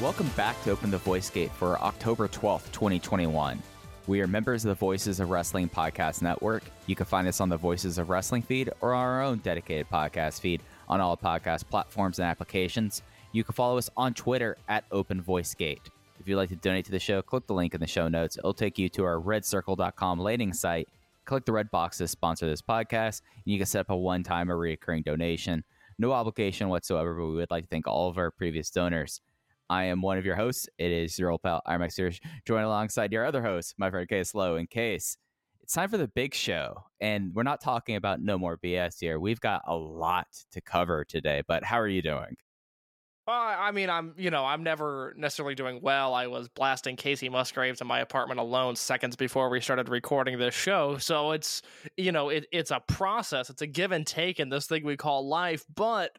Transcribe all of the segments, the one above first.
Welcome back to Open the Voice Gate for October 12th, 2021. We are members of the Voices of Wrestling Podcast Network. You can find us on the Voices of Wrestling feed or our own dedicated podcast feed on all podcast platforms and applications. You can follow us on Twitter at Open Voice Gate. If you'd like to donate to the show, click the link in the show notes. It'll take you to our redcircle.com landing site. Click the red box to sponsor this podcast, and you can set up a one time or recurring donation. No obligation whatsoever, but we would like to thank all of our previous donors. I am one of your hosts. It is your old pal, IMAX Series, joined alongside your other host, my friend Case Lowe. In case it's time for the big show, and we're not talking about no more BS here. We've got a lot to cover today, but how are you doing? Uh, I mean, I'm you know I'm never necessarily doing well. I was blasting Kacey Musgraves in my apartment alone seconds before we started recording this show, so it's you know it, it's a process. It's a give and take in this thing we call life. But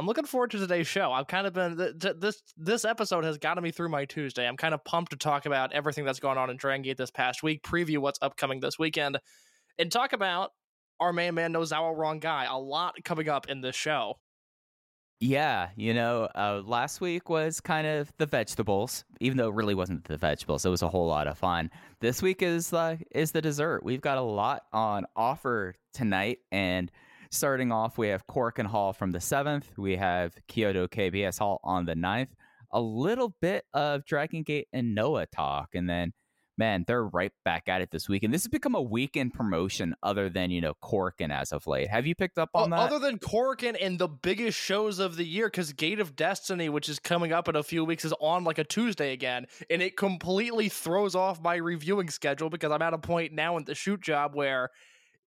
I'm looking forward to today's show. I've kind of been th- th- this this episode has gotten me through my Tuesday. I'm kind of pumped to talk about everything that's gone on in Dragon Gate this past week, preview what's upcoming this weekend, and talk about our main man Nozawa Rongai. A lot coming up in this show. Yeah, you know, uh, last week was kind of the vegetables, even though it really wasn't the vegetables. It was a whole lot of fun. This week is uh, is the dessert. We've got a lot on offer tonight, and starting off, we have Korakuen Hall from the seventh. We have Kyoto KBS Hall on the 9th. A little bit of Dragon Gate and Noah talk, and then man, they're right back at it this week. And this has become a weekend promotion, other than you know Korakuen as of late. Have you picked up on Well, that? Other than Korakuen and the biggest shows of the year, because Gate of Destiny, which is coming up in a few weeks, is on like a Tuesday again, and it completely throws off my reviewing schedule because I'm at a point now in the shoot job where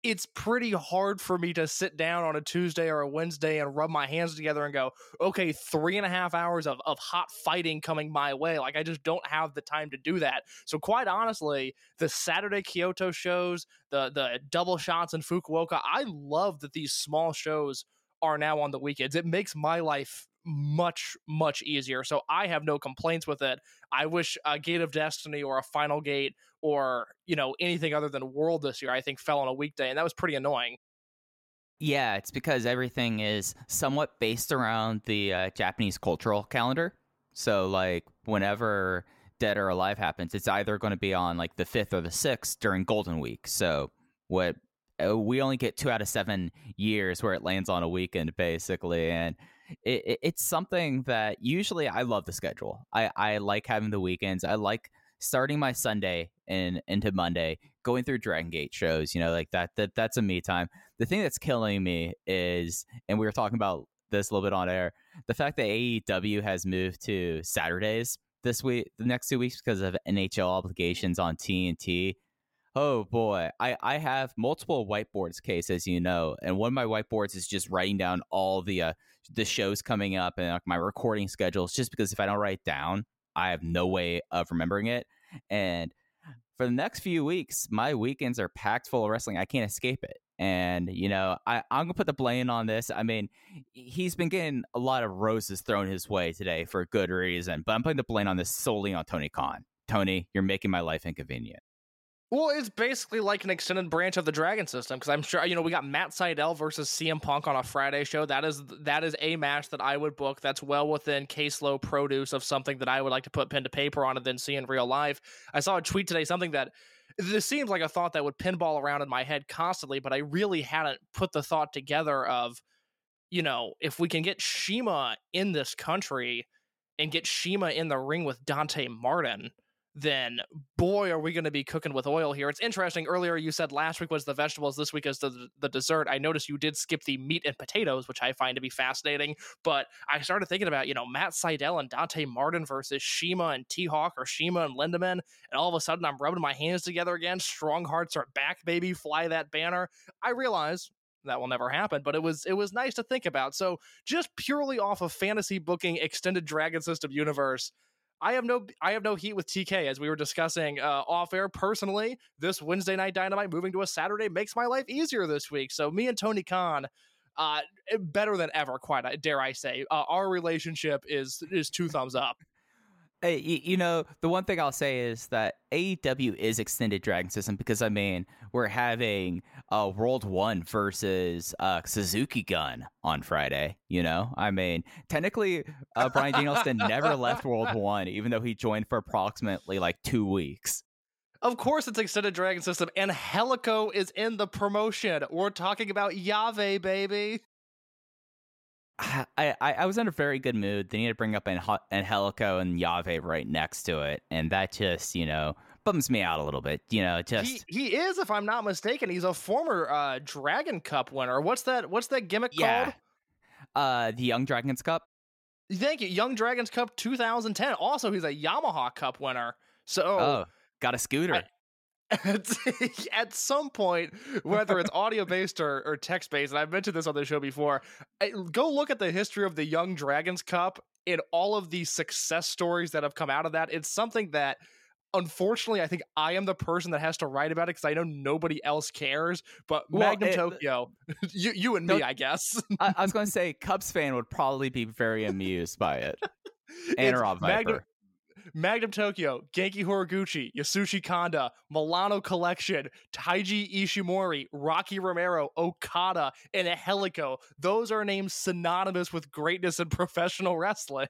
it's pretty hard for me to sit down on a Tuesday or a Wednesday and rub my hands together and go, okay, three and a half hours of, of hot fighting coming my way. Like, I just don't have the time to do that. So, quite honestly, the Saturday Kyoto shows, the, the double shots in Fukuoka, I love that these small shows are now on the weekends. It makes my life much much easier so i have no complaints with it i wish a gate of destiny or a final gate or you know anything other than world this year i think fell on a weekday and that was pretty annoying Yeah, it's because everything is somewhat based around the uh, Japanese cultural calendar. So, like, whenever Dead or Alive happens, it's either going to be on like the fifth or the sixth during Golden Week. So, what uh, we only get two out of seven years where it lands on a weekend, basically, and it, it, it's something that usually I love the schedule. I I like having the weekends. I like starting my Sunday and into Monday, going through Dragon Gate shows. You know, like that. That that's a me time the thing that's killing me is, and we were talking about this a little bit on air, the fact that AEW has moved to Saturdays this week, the next two weeks because of NHL obligations on TNT. Oh boy, I I have multiple whiteboards, case as you know, and one of my whiteboards is just writing down all the uh, the shows coming up and like my recording schedules. Just because if I don't write down, I have no way of remembering it. And for the next few weeks, my weekends are packed full of wrestling. I can't escape it. And, you know, I, I'm going to put the blame on this. I mean, he's been getting a lot of roses thrown his way today for good reason, but I'm putting the blame on this solely on Tony Khan. Tony, you're making my life inconvenient. Well, it's basically like an extended branch of the Dragon system because I'm sure you know we got Matt Sydal versus CM Punk on a Friday show. That is that is a match that I would book. That's well within caseload produce of something that I would like to put pen to paper on and then see in real life. I saw a tweet today something that this seems like a thought that would pinball around in my head constantly, but I really hadn't put the thought together of, you know, if we can get CIMA in this country and get CIMA in the ring with Dante Martin then boy, are we going to be cooking with oil here. It's interesting. Earlier, you said last week was the vegetables, this week is the, the dessert. I noticed you did skip the meat and potatoes, which I find to be fascinating. But I started thinking about, you know, Matt Sydal and Dante Martin versus CIMA and T Hawk or CIMA and Lindaman. And all of a sudden, I'm rubbing my hands together again. Strong hearts are back, baby. Fly that banner. I realize that will never happen but it was it was nice to think about so just purely off of fantasy booking extended dragon system universe I have no I have no heat with TK as we were discussing uh, off air. Personally, this Wednesday night dynamite moving to a Saturday makes my life easier this week. So me and Tony Khan, uh, better than ever. Quite dare I say, uh, our relationship is is two thumbs up. You know, the one thing I'll say is that AEW is extended Dragon System because I mean we're having uh, World One versus uh, Suzuki Gun on Friday. You know, I mean technically uh, Bryan Danielson never left World One, even though he joined for approximately like two weeks. Of course, it's extended Dragon System, and Helico is in the promotion. We're talking about Yave, baby. I, I, I was in a very good mood. They need to bring up Angelico and helico and Yave right next to it, and that just you know bums me out a little bit. You know, just he, he is, if I'm not mistaken, he's a former uh, Dragon Cup winner. What's that? What's that gimmick yeah. called? Uh, the Young Dragons Cup. Thank you, Young Dragons Cup 2010. Also, he's a Yamaha Cup winner. So, oh, got a scooter. I, at some point, whether it's audio based or, or text based, and I've mentioned this on the show before, go look at the history of the Young Dragons Cup and all of the success stories that have come out of that. It's something that unfortunately, I think I am the person that has to write about it because I know nobody else cares. But well, Magnum it, Tokyo, you, you and me, I guess. I, I, was going to say, Cubs fan would probably be very amused by it. And Rob Viper. Magnum, Magnum Tokyo, Genki Horiguchi, Yasushi Kanda, Milano Collection, Taiji Ishimori, Rocky Romero, Okada, and Helico. Those are names synonymous with greatness in professional wrestling.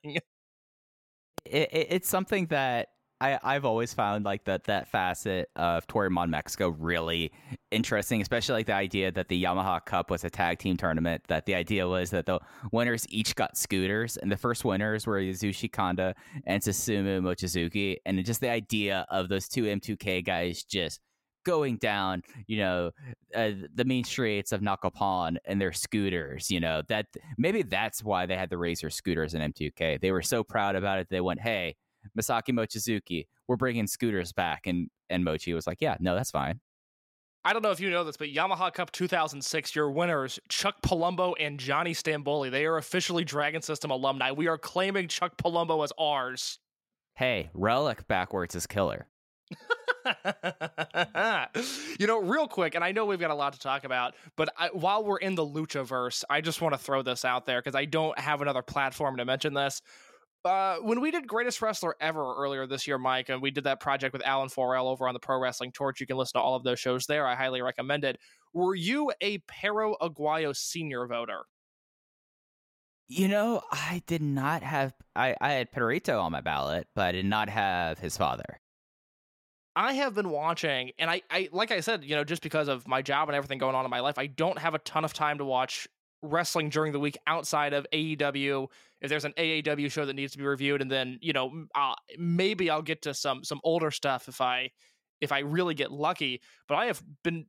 It, it, it's something that I, I've always found like that that facet of Toryumon Mexico really interesting, especially like the idea that the Yamaha Cup was a tag team tournament. That the idea was that the winners each got scooters, and the first winners were Yasushi Kanda and Susumu Mochizuki, and just the idea of those two M2K guys just going down, you know, uh, the main streets of Nakapon and their scooters, you know, that maybe that's why they had the Razor scooters in M2K. They were so proud about it. They went, hey, Masaaki Mochizuki, we're bringing scooters back. And, and Mochi was like, yeah, no, that's fine. I don't know if you know this, but Yamaha Cup 2006, your winners, Chuck Palumbo and Johnny Stamboli, they are officially Dragon System alumni. We are claiming Chuck Palumbo as ours. Hey, Relic backwards is killer. you know, real quick, and I know we've got a lot to talk about, but I, while we're in the Luchaverse, I just want to throw this out there because I don't have another platform to mention this. Uh, when we did Greatest Wrestler Ever earlier this year, Mike, and we did that project with Alan Forel over on the Pro Wrestling Torch, you can listen to all of those shows there. I highly recommend it. Were you a Perro Aguayo senior voter? You know, I did not have. I, I had Perito on my ballot, but I did not have his father. I have been watching, and I, I, like I said, you know, just because of my job and everything going on in my life, I don't have a ton of time to watch wrestling during the week outside of AEW. If there's an AAW show that needs to be reviewed, and then you know maybe I'll get to some some older stuff if I if I really get lucky. But I have been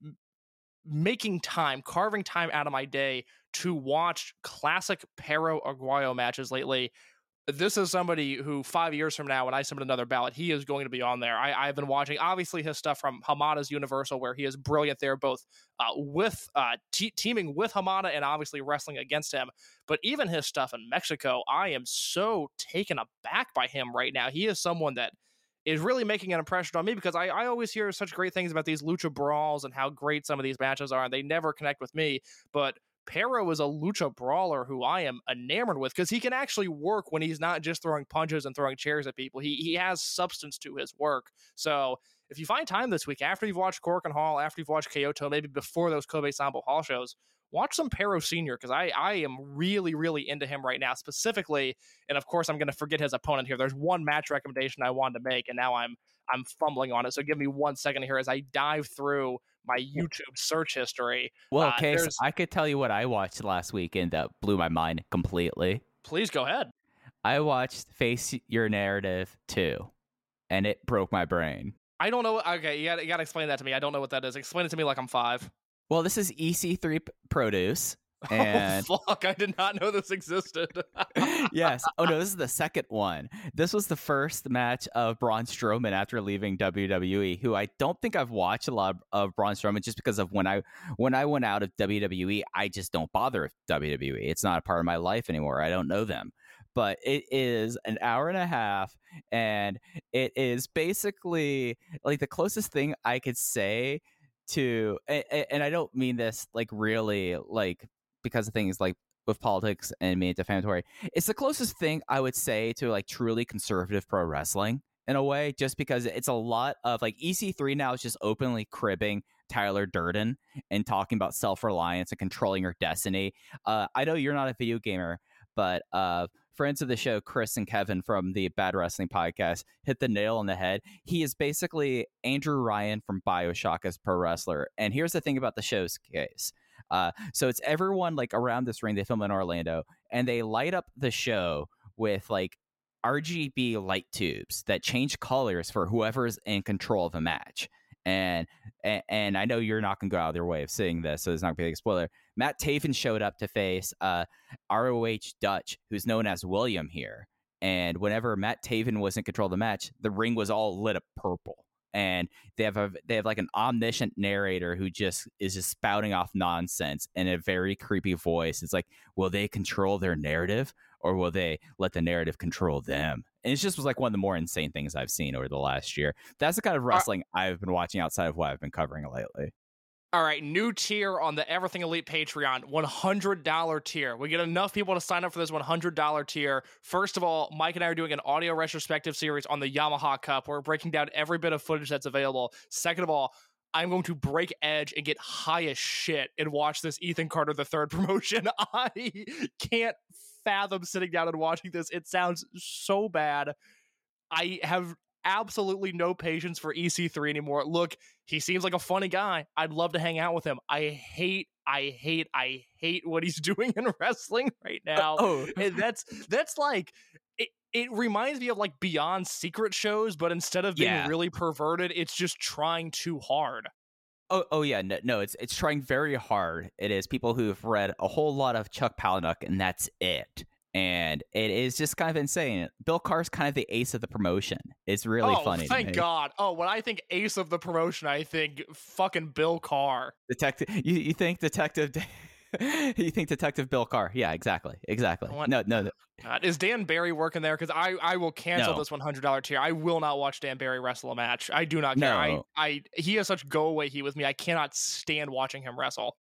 making time, carving time out of my day to watch classic Perro Aguayo matches lately this is somebody who five years from now, when I submit another ballot, he is going to be on there. I, have been watching, obviously, his stuff from Hamada's Universal, where he is brilliant there, both uh, with uh, te- teaming with Hamada and obviously wrestling against him. But even his stuff in Mexico, I am so taken aback by him right now. He is someone that is really making an impression on me because I, I always hear such great things about these lucha brawls and how great some of these matches are, and they never connect with me. But Perro is a lucha brawler who I am enamored with because he can actually work when he's not just throwing punches and throwing chairs at people. He he has substance to his work. So if you find time this week after you've watched Korakuen Hall, after you've watched Kyoto, maybe before those Kobe Sanbo Hall shows, watch some Perro Senior because I I am really really into him right now specifically. And of course I'm going to forget his opponent here. There's one match recommendation I wanted to make, and now I'm I'm fumbling on it. So give me one second here as I dive through my YouTube search history. Well, Uh, okay, so I could tell you what I watched last weekend that blew my mind completely. Please go ahead. I watched Face Your Narrative 2, and it broke my brain. I don't know. Okay, you got you to explain that to me. I don't know what that is. Explain it to me like I'm five. Well, this is EC3 Produce. Oh, and oh fuck! I did not know this existed. yes. Oh no, this is the second one. This was the first match of Braun Strowman after leaving WWE, who I don't think I've watched a lot of Braun Strowman just because of when I when I went out of WWE, I just don't bother with WWE. It's not a part of my life anymore. I don't know them. But it is an hour and a half, and it is basically like the closest thing I could say to, a- a- and I don't mean this like really like because of things like with politics and being defamatory. It's the closest thing I would say to like truly conservative pro wrestling in a way, just because it's a lot of like EC3 now is just openly cribbing Tyler Durden and talking about self reliance and controlling your destiny. Uh, I know you're not a video gamer, but uh, friends of the show, Chris and Kevin from the Bad Wrestling Podcast, hit the nail on the head. He is basically Andrew Ryan from Bioshock as pro wrestler. And here's the thing about the show's case. Uh, so it's everyone like around this ring. They film in Orlando, and they light up the show with like RGB light tubes that change colors for whoever's in control of the match. And and, and I know you're not gonna go out of your way of seeing this, so it's not gonna be a spoiler. Matt Taven showed up to face uh, ROH Dutch, who's known as William here. And whenever Matt Taven was in control of the match, the ring was all lit up purple. And they have a they have like an omniscient narrator who just is just spouting off nonsense in a very creepy voice. It's like, will they control their narrative or will they let the narrative control them? And it just was like one of the more insane things I've seen over the last year. That's the kind of wrestling I've been watching outside of what I've been covering lately. All right, new tier on the Everything Elite Patreon, $100 tier. We get enough people to sign up for this $100 tier. First of all, Mike and I are doing an audio retrospective series on the Yamaha Cup. We're breaking down every bit of footage that's available. Second of all, I'm going to break edge and get high as shit and watch this Ethan Carter the third promotion. I can't fathom sitting down and watching this. It sounds so bad. I have absolutely no patience for EC3 anymore. Look, he seems like a funny guy. I'd love to hang out with him. I hate, I hate, I hate what he's doing in wrestling right uh, now. Oh, And that's that's like it, it reminds me of like Beyond Secret shows, but instead of being Yeah. really perverted, it's just trying too hard. Oh, oh yeah, no, no, it's it's trying very hard. It is people who've read a whole lot of Chuck Palahniuk, and that's it. And it is just kind of insane. Bill Carr's kind of the ace of the promotion. It's really oh, funny. thank. God. Oh, when I think ace of the promotion, I think fucking Bill Carr. Detective, you, you think Detective, you think Detective Bill Carr? Yeah, exactly, exactly. What? No, no, God, is Dan Barry working there? Because I, I will cancel No. this one hundred dollar tier. I will not watch Dan Barry wrestle a match. I do not care. I, I he has such go away heat with me. I cannot stand watching him wrestle.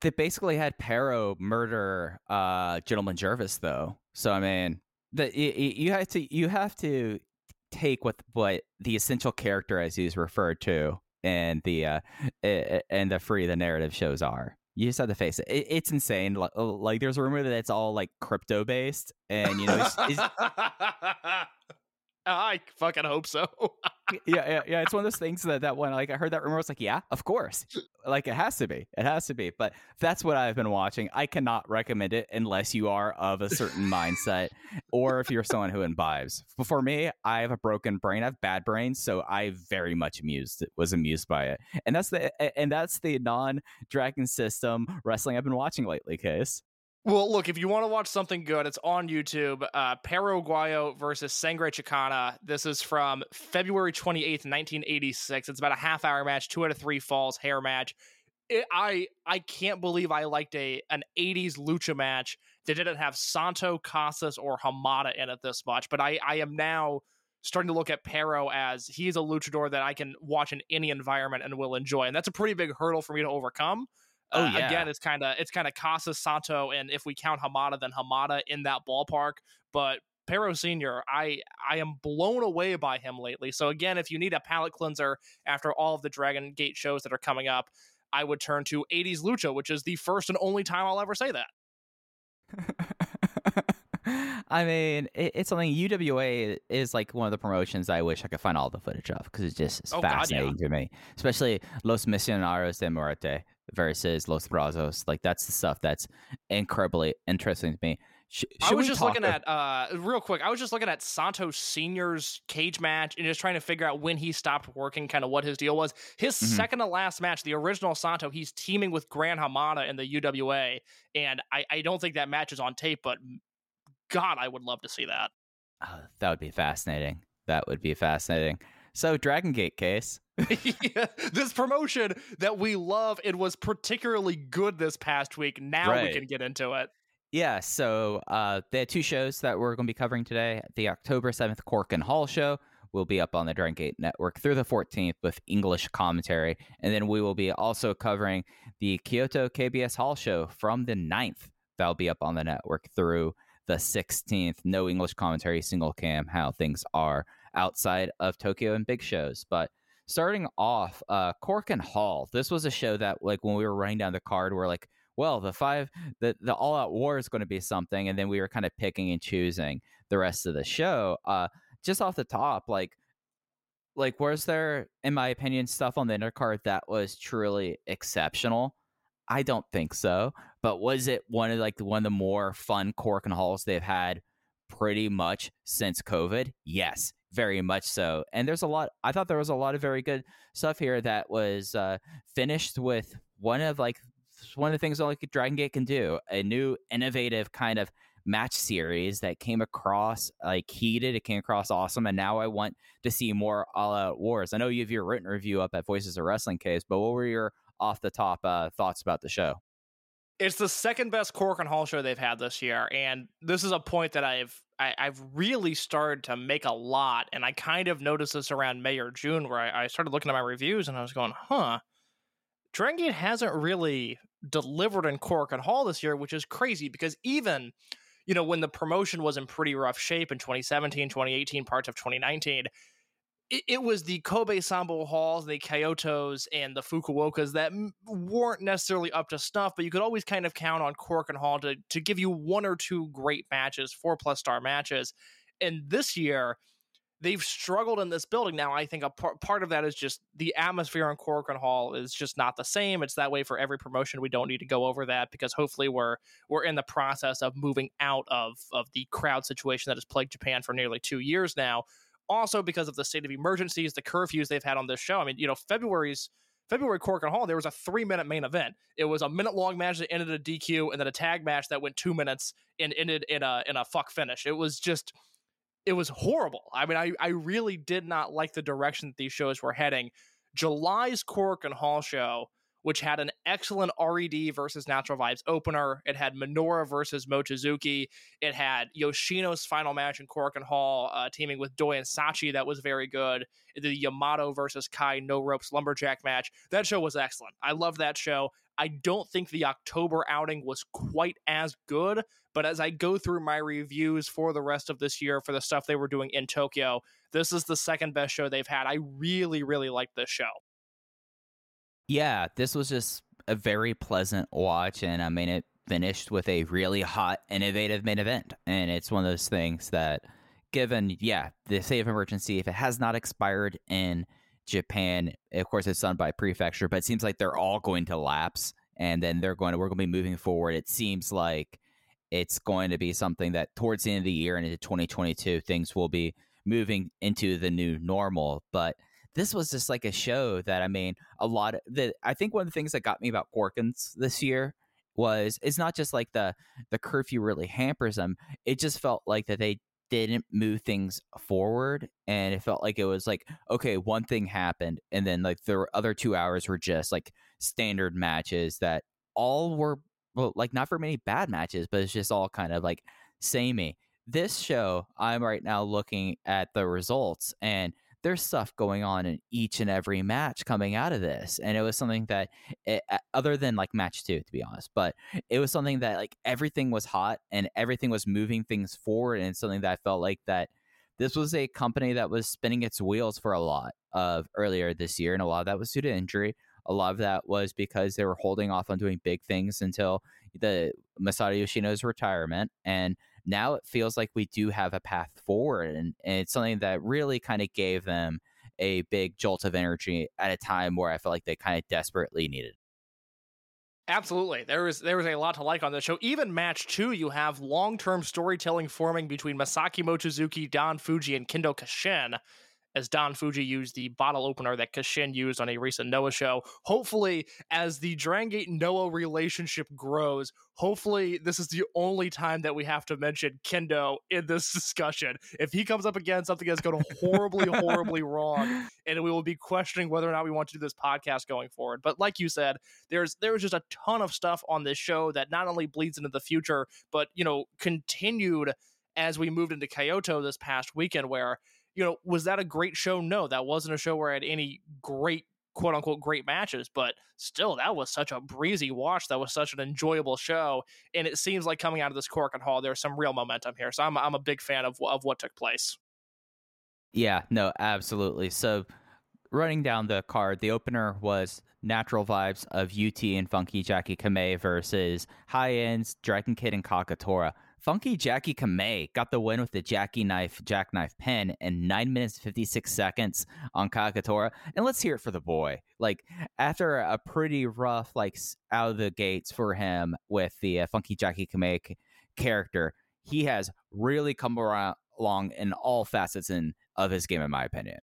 They basically had Perro murder uh Gentleman Jervis though. So I mean, the you, you have to you have to take what what the essential character as he's referred to and the uh and the free the narrative shows are. You just have to face it. it it's insane. Like, like there's a rumor that it's all like crypto based, and you know, it's, it's, I fucking hope so. yeah, yeah, yeah. It's one of those things that that one like I heard that rumor, I was like, yeah, of course, like it has to be, it has to be. But that's what I've been watching. I cannot recommend it unless you are of a certain mindset, or if you're someone who imbibes. But for me, I have a broken brain. I have bad brain, so I very much amused was amused by it, and that's the and that's the non Dragon System wrestling I've been watching lately. Case. Well, look, if you want to watch something good, it's on YouTube. Uh, Perro Aguayo versus Sangre Chicana. This is from February 28th, 1986. It's about a half hour match, two out of three falls, hair match. It, I I can't believe I liked a an 80s lucha match that didn't have Santo, Casas, or Hamada in it this much. But I, I am now starting to look at Perro as he's a luchador that I can watch in any environment and will enjoy, and that's a pretty big hurdle for me to overcome. Oh, Uh, yeah. Again, it's kind of it's kind of Casas Santo, and if we count Hamada, then Hamada in that ballpark. But Perro Senior, I I am blown away by him lately. So again, if you need a palate cleanser after all of the Dragon Gate shows that are coming up, I would turn to 80s Lucha, which is the first and only time I'll ever say that. I mean, it, it's something UWA is like one of the promotions I wish I could find all the footage of because it's just Oh, God, yeah. fascinating to me, especially Los Misioneros de Muerte versus Los Brazos. Like that's the stuff that's incredibly interesting to me. Sh- I was just looking at uh real quick. I was just looking at Santos Senior's cage match and just trying to figure out when he stopped working, kind of what his deal was. His Mhm. second to last match, the original Santo, he's teaming with Gran Hamada in the UWA, and I, I don't think that match is on tape, but God, I would love to see that. Oh, that would be fascinating. That would be fascinating. So Dragon Gate case. this promotion that we love, it was particularly good this past week. Now we can get into it. Yeah, so uh, they had two shows that we're going to be covering today. The October 7th Korakuen Hall show will be up on the Dragon Gate Network through the 14th with English commentary. And then we will be also covering the Kyoto KBS Hall show from the 9th. That'll be up on the network through the 16th. No English commentary, single cam, how things are outside of Tokyo and big shows. But starting off, uh, Korakuen Hall. This was a show that, like, when we were running down the card, we're like, well, the five, the the all out war is going to be something, and then we were kind of picking and choosing the rest of the show. Uh, just off the top, like, like was there, in my opinion, stuff on the undercard that was truly exceptional? I don't think so. But was it one of like the one of the more fun Korakuen Halls they've had pretty much since COVID? Yes, very much so. And there's a lot. I thought there was a lot of very good stuff here that was uh, finished with one of like one of the things like Dragon Gate can do a new innovative kind of match series that came across like heated. It came across awesome, and now I want to see more all out wars. I know you have your written review up at Voices of Wrestling case, but what were your off the top uh, thoughts about the show? It's the second best Korakuen Hall show they've had this year, and this is a point that I've I, I've really started to make a lot, and I kind of noticed this around May or June, where I, I started looking at my reviews and I was going, "Huh, Dragon Gate hasn't really delivered in Korakuen Hall this year," which is crazy because even you know when the promotion was in pretty rough shape in 2017, 2018, parts of 2019. It, it was the Kobe Sanbo Halls, the Kyotos, and the Fukuokas that weren't necessarily up to snuff, but you could always kind of count on Korakuen Hall to, to give you one or two great matches, four plus star matches. And this year, they've struggled in this building. Now, I think a par- part of that is just the atmosphere in and Hall is just not the same. It's that way for every promotion. We don't need to go over that because hopefully we're we're in the process of moving out of of the crowd situation that has plagued Japan for nearly two years now also because of the state of emergencies, the curfews they've had on this show. I mean, you know, February's February Korakuen Hall, there was a three minute main event. It was a minute long match that ended a DQ, and then a tag match that went two minutes and ended in a in a fuck finish. It was just it was horrible. I mean, I, I really did not like the direction that these shows were heading. July's Korakuen Hall show, which had an excellent RED versus Natural Vibes opener. It had Minoura versus Mochizuki. It had Yoshino's final match in Korakuen Hall, uh, teaming with Doi and Sachi. That was very good. The Yamato versus Kai No Ropes Lumberjack match. That show was excellent. I love that show. I don't think the October outing was quite as good, but as I go through my reviews for the rest of this year for the stuff they were doing in Tokyo, this is the second best show they've had. I really, really like this show. Yeah, this was just a very pleasant watch, and I mean, it finished with a really hot, innovative main event. And it's one of those things that, given, yeah, the state of emergency, if it has not expired in Japan, of course, it's done by prefecture, but it seems like they're all going to lapse, and then they're going to, we're going to be moving forward. It seems like it's going to be something that towards the end of the year and into 2022, things will be moving into the new normal. But this was just like a show that I mean, a lot of the I think one of the things that got me about Korakuens this year was it's not just like the the curfew really hampers them. It just felt like that they didn't move things forward and it felt like it was like okay one thing happened and then like the other two hours were just like standard matches that all were well like not for many bad matches but it's just all kind of like samey this show, I'm right now looking at the results and there's stuff going on in each and every match coming out of this and it was something that it, other than like match 2 to be honest but it was something that like everything was hot and everything was moving things forward and something that I felt like that this was a company that was spinning its wheels for a lot of earlier this year and a lot of that was due to injury. A lot of that was because they were holding off on doing big things until the Masato Yoshino's retirement and now it feels like we do have a path forward and, and it's something that really kind of gave them a big jolt of energy at a time where I felt like they kind of desperately needed. Absolutely. There was there was a lot to like on this show. Even match two, you have long-term storytelling forming between Masaaki Mochizuki, Don Fuji, and Kendo Kashin as Don Fuji used the bottle opener that Kashin used on a recent Noah show. Hopefully, as the Dragon Gate Noah relationship grows, hopefully this is the only time that we have to mention Kendo in this discussion. If he comes up again, something has gone horribly, horribly wrong, and we will be questioning whether or not we want to do this podcast going forward. But like you said, there's there was just a ton of stuff on this show that not only bleeds into the future, but you know, continued as we moved into Kyoto this past weekend where you know, was that a great show? No, that wasn't a show where I had any great quote unquote great matches, but still, that was such a breezy watch. That was such an enjoyable show, and it seems like coming out of this Korakuen Hall, there's some real momentum here. So I'm I'm a big fan of of what took place. Yeah, no, absolutely. So running down the card, the opener was Natural Vibes of UT and Funky Jackie Kamei versus High Ends Dragon Kid and Kagetora. Funky Jackie Kamei got the win with the Jackie Knife Jackknife pin in 9 minutes 56 seconds on Kagetora. And let's hear it for the boy. Like, after a pretty rough, like, out of the gates for him with the uh, Funky Jackie Kamei c- character, he has really come around along in all facets in, of his game, in my opinion.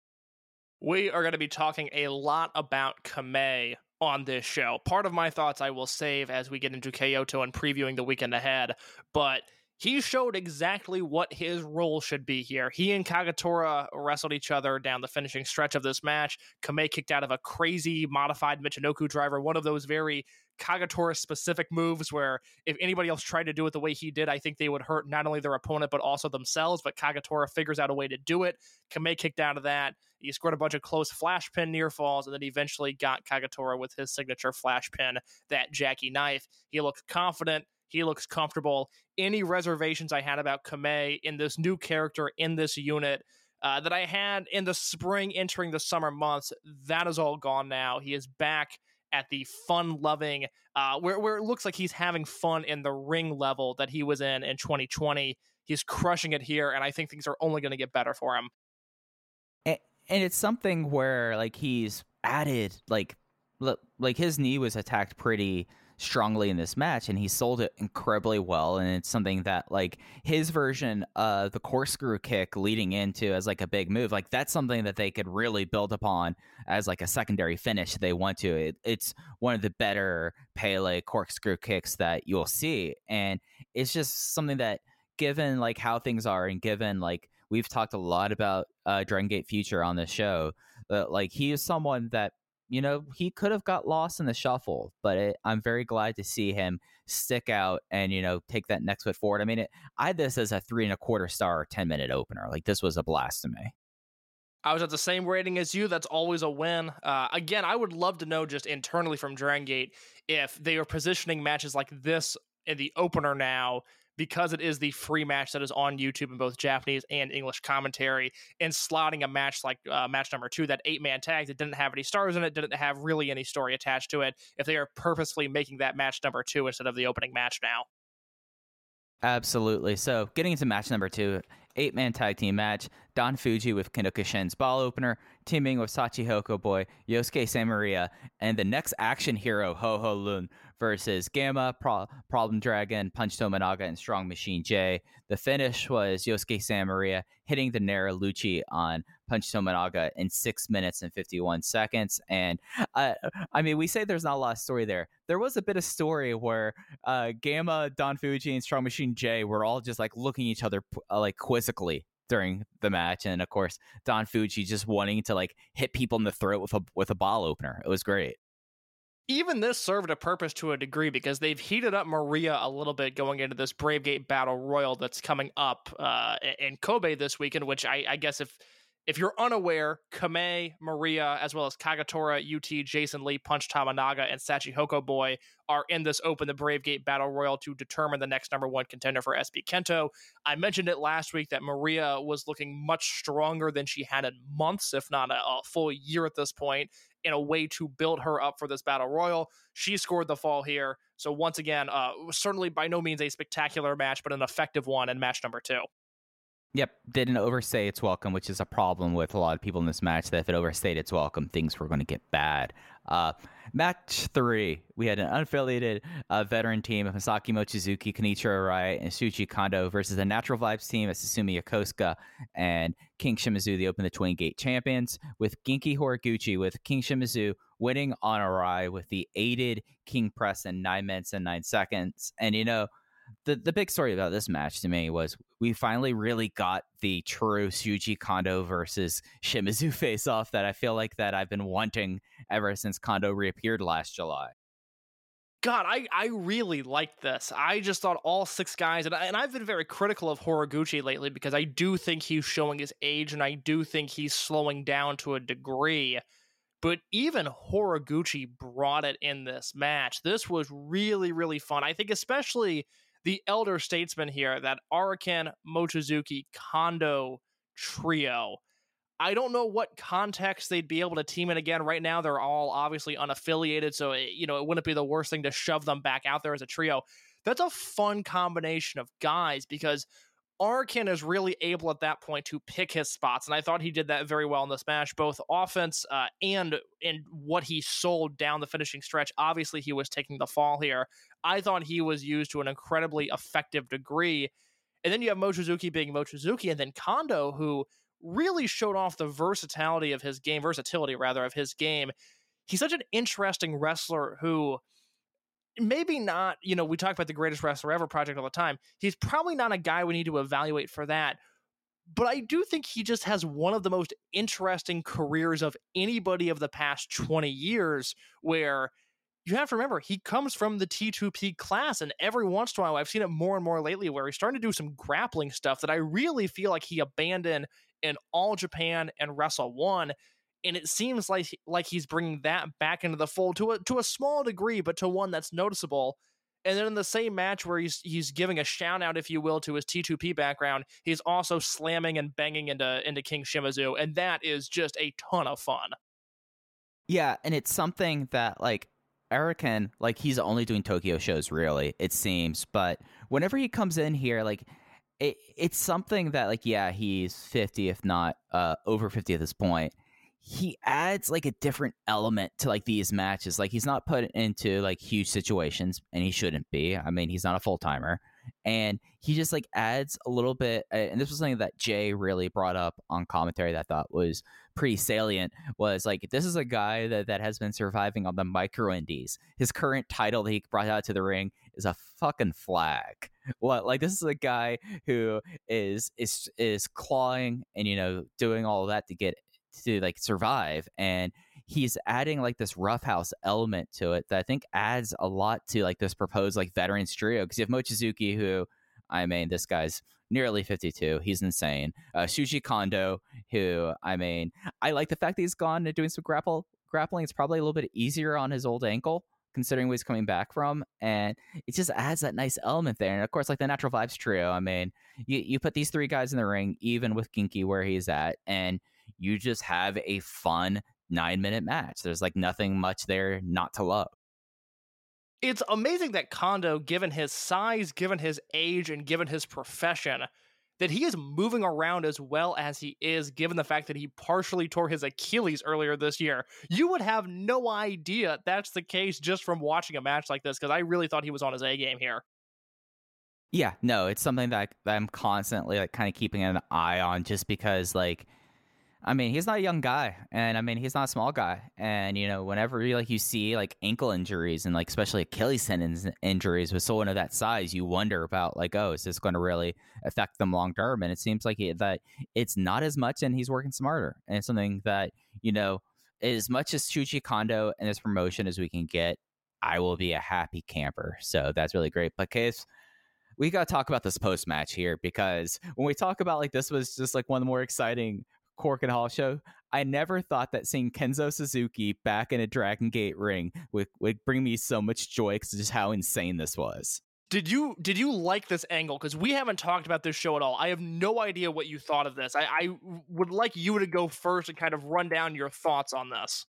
We are going to be talking a lot about Kamei on this show. Part of my thoughts I will save as we get into Kyoto and previewing the weekend ahead, but he showed exactly what his role should be here. He and Kagetora wrestled each other down the finishing stretch of this match. Kamei kicked out of a crazy modified Michinoku driver, one of those very Kagetora specific moves where if anybody else tried to do it the way he did, I think they would hurt not only their opponent but also themselves. But Kagetora figures out a way to do it. Kamei kicked out of that. He scored a bunch of close flash pin near falls and then eventually got Kagetora with his signature flash pin, that Jackie knife. He looked confident. He looks comfortable. Any reservations I had about Kamei in this new character in this unit uh, that I had in the spring entering the summer months, that is all gone now. He is back at the fun loving, uh, where, where it looks like he's having fun in the ring level that he was in in 2020. He's crushing it here, and I think things are only going to get better for him. And, and it's something where, like, he's added, like, like his knee was attacked pretty strongly in this match and he sold it incredibly well and it's something that like his version of the corkscrew kick leading into as like a big move like that's something that they could really build upon as like a secondary finish they want to. It, it's one of the better pele corkscrew kicks that you'll see and it's just something that given like how things are and given like we've talked a lot about uh Dragon Gate Future on this show but like he is someone that you know, he could have got lost in the shuffle, but it, I'm very glad to see him stick out and, you know, take that next foot forward. I mean, it, I had this as a three and a quarter star 10 minute opener. Like, this was a blast to me. I was at the same rating as you. That's always a win. Uh, again, I would love to know just internally from Dragon Gate if they are positioning matches like this in the opener now because it is the free match that is on YouTube in both Japanese and English commentary, and slotting a match like uh, match number two, that eight man tag that didn't have any stars in it, didn't have really any story attached to it, if they are purposely making that match number two instead of the opening match now. Absolutely. So, getting into match number two, eight man tag team match. Don Fuji with Kendo Kashin's ball opener, teaming with Shachihoko Boy, Yosuke Santa Maria, and the next action hero, Ho Ho Lun, versus Gamma, Pro- Problem Dragon, Punch Tominaga, and Strong Machine J. The finish was Yosuke Santa Maria hitting the Neraiuchi on Punch Tominaga in six minutes and 51 seconds. And uh, I mean, we say there's not a lot of story there. There was a bit of story where uh, Gamma, Don Fuji, and Strong Machine J were all just like looking each other uh, like quizzically during the match and of course Don Fuji just wanting to like hit people in the throat with a with a ball opener. It was great. Even this served a purpose to a degree because they've heated up Maria a little bit going into this Bravegate Battle Royal that's coming up uh, in Kobe this weekend. Which I, I guess if if you're unaware, Kamei, Maria, as well as Kagetora, UT, Jason Lee, Punch Tominaga, and Shachihoko Boy are in this Open the Brave Gate Battle Royal to determine the next number one contender for SB Kento. I mentioned it last week that Maria was looking much stronger than she had in months, if not a, a full year at this point, in a way to build her up for this Battle Royal. She scored the fall here. So, once again, uh, certainly by no means a spectacular match, but an effective one in match number two. Yep, didn't overstay its welcome, which is a problem with a lot of people in this match. That if it overstayed its welcome, things were going to get bad. Uh, match three, we had an unaffiliated uh, veteran team of Masaaki Mochizuki, Kenichiro Arai, and Shuji Kondo versus a Natural Vibes team of Susumu Yokosuka and King Shimizu, the Open the Twin Gate champions, with Genki Horiguchi with King Shimizu winning on Arai with the aided King Press in nine minutes and nine seconds. And you know, the the big story about this match to me was we finally really got the true Shuji Kondo versus Shimizu face off that I feel like that I've been wanting ever since Kondo reappeared last July. God, I, I really liked this. I just thought all six guys, and, I, and I've been very critical of Horiguchi lately because I do think he's showing his age and I do think he's slowing down to a degree. But even Horiguchi brought it in this match. This was really, really fun. I think, especially the elder statesman here, that Araken, Mochizuki, Kondo trio. I don't know what context they'd be able to team in again. Right now, they're all obviously unaffiliated, so it, you know it wouldn't be the worst thing to shove them back out there as a trio. That's a fun combination of guys because Araken is really able at that point to pick his spots, and I thought he did that very well in the match, both offense uh, and in what he sold down the finishing stretch. Obviously, he was taking the fall here. I thought he was used to an incredibly effective degree. And then you have Mochizuki being Mochizuki, and then Kondo, who really showed off the versatility of his game, versatility rather of his game. He's such an interesting wrestler who maybe not, you know, we talk about the greatest wrestler ever project all the time. He's probably not a guy we need to evaluate for that. But I do think he just has one of the most interesting careers of anybody of the past 20 years where you have to remember he comes from the T2P class, and every once in a while I've seen it more and more lately where he's starting to do some grappling stuff that I really feel like he abandoned in All Japan and Wrestle One, and it seems like like he's bringing that back into the fold to a to a small degree, but to one that's noticeable. And then in the same match where he's he's giving a shout out, if you will, to his T2P background, he's also slamming and banging into into King Shimizu, and that is just a ton of fun. Yeah, and it's something that like Araken, like he's only doing Tokyo shows, really, it seems. But whenever he comes in here, like it, it's something that, like, yeah, he's fifty, if not uh, over fifty at this point. He adds like a different element to like these matches. Like he's not put into like huge situations, and he shouldn't be. I mean, he's not a full timer, and he just like adds a little bit. And this was something that Jay really brought up on commentary that I thought was pretty salient was like this is a guy that, that has been surviving on the micro indies. His current title that he brought out to the ring is a fucking flag. What like this is a guy who is is is clawing and you know doing all that to get to like survive and he's adding like this roughhouse element to it that I think adds a lot to like this proposed like veterans trio because you have Mochizuki who I mean this guy's nearly 52. He's insane. Uh, Shuji Kondo, who I mean, I like the fact that he's gone and doing some grapple grappling. It's probably a little bit easier on his old ankle considering where he's coming back from, and it just adds that nice element there. And of course, like the Natural Vibes trio. I mean, you you put these three guys in the ring, even with Genki where he's at, and you just have a fun nine minute match. There's like nothing much there not to love it's amazing that Kondo, given his size, given his age, and given his profession, that he is moving around as well as he is, given the fact that he partially tore his Achilles earlier this year. You would have no idea that's the case just from watching a match like this, because I really thought he was on his A game here. Yeah, no, it's something that, that I'm constantly like kind of keeping an eye on just because like I mean, he's not a young guy, and I mean, he's not a small guy. And you know, whenever you like you see like ankle injuries and like especially Achilles tendon injuries with someone of that size, you wonder about like, oh, is this going to really affect them long term? And it seems like it, that it's not as much, and he's working smarter. And it's something that you know as much as Shuji Kondo and this promotion as we can get, I will be a happy camper. So that's really great. But case we got to talk about this post match here because when we talk about like this was just like one of the more exciting Korakuen Hall show, I never thought that seeing Kenzo Suzuki back in a Dragon Gate ring would, would bring me so much joy because just how insane this was. Did you did you like this angle? Because we haven't talked about this show at all. I have no idea what you thought of this. I, I would like you to go first and kind of run down your thoughts on this.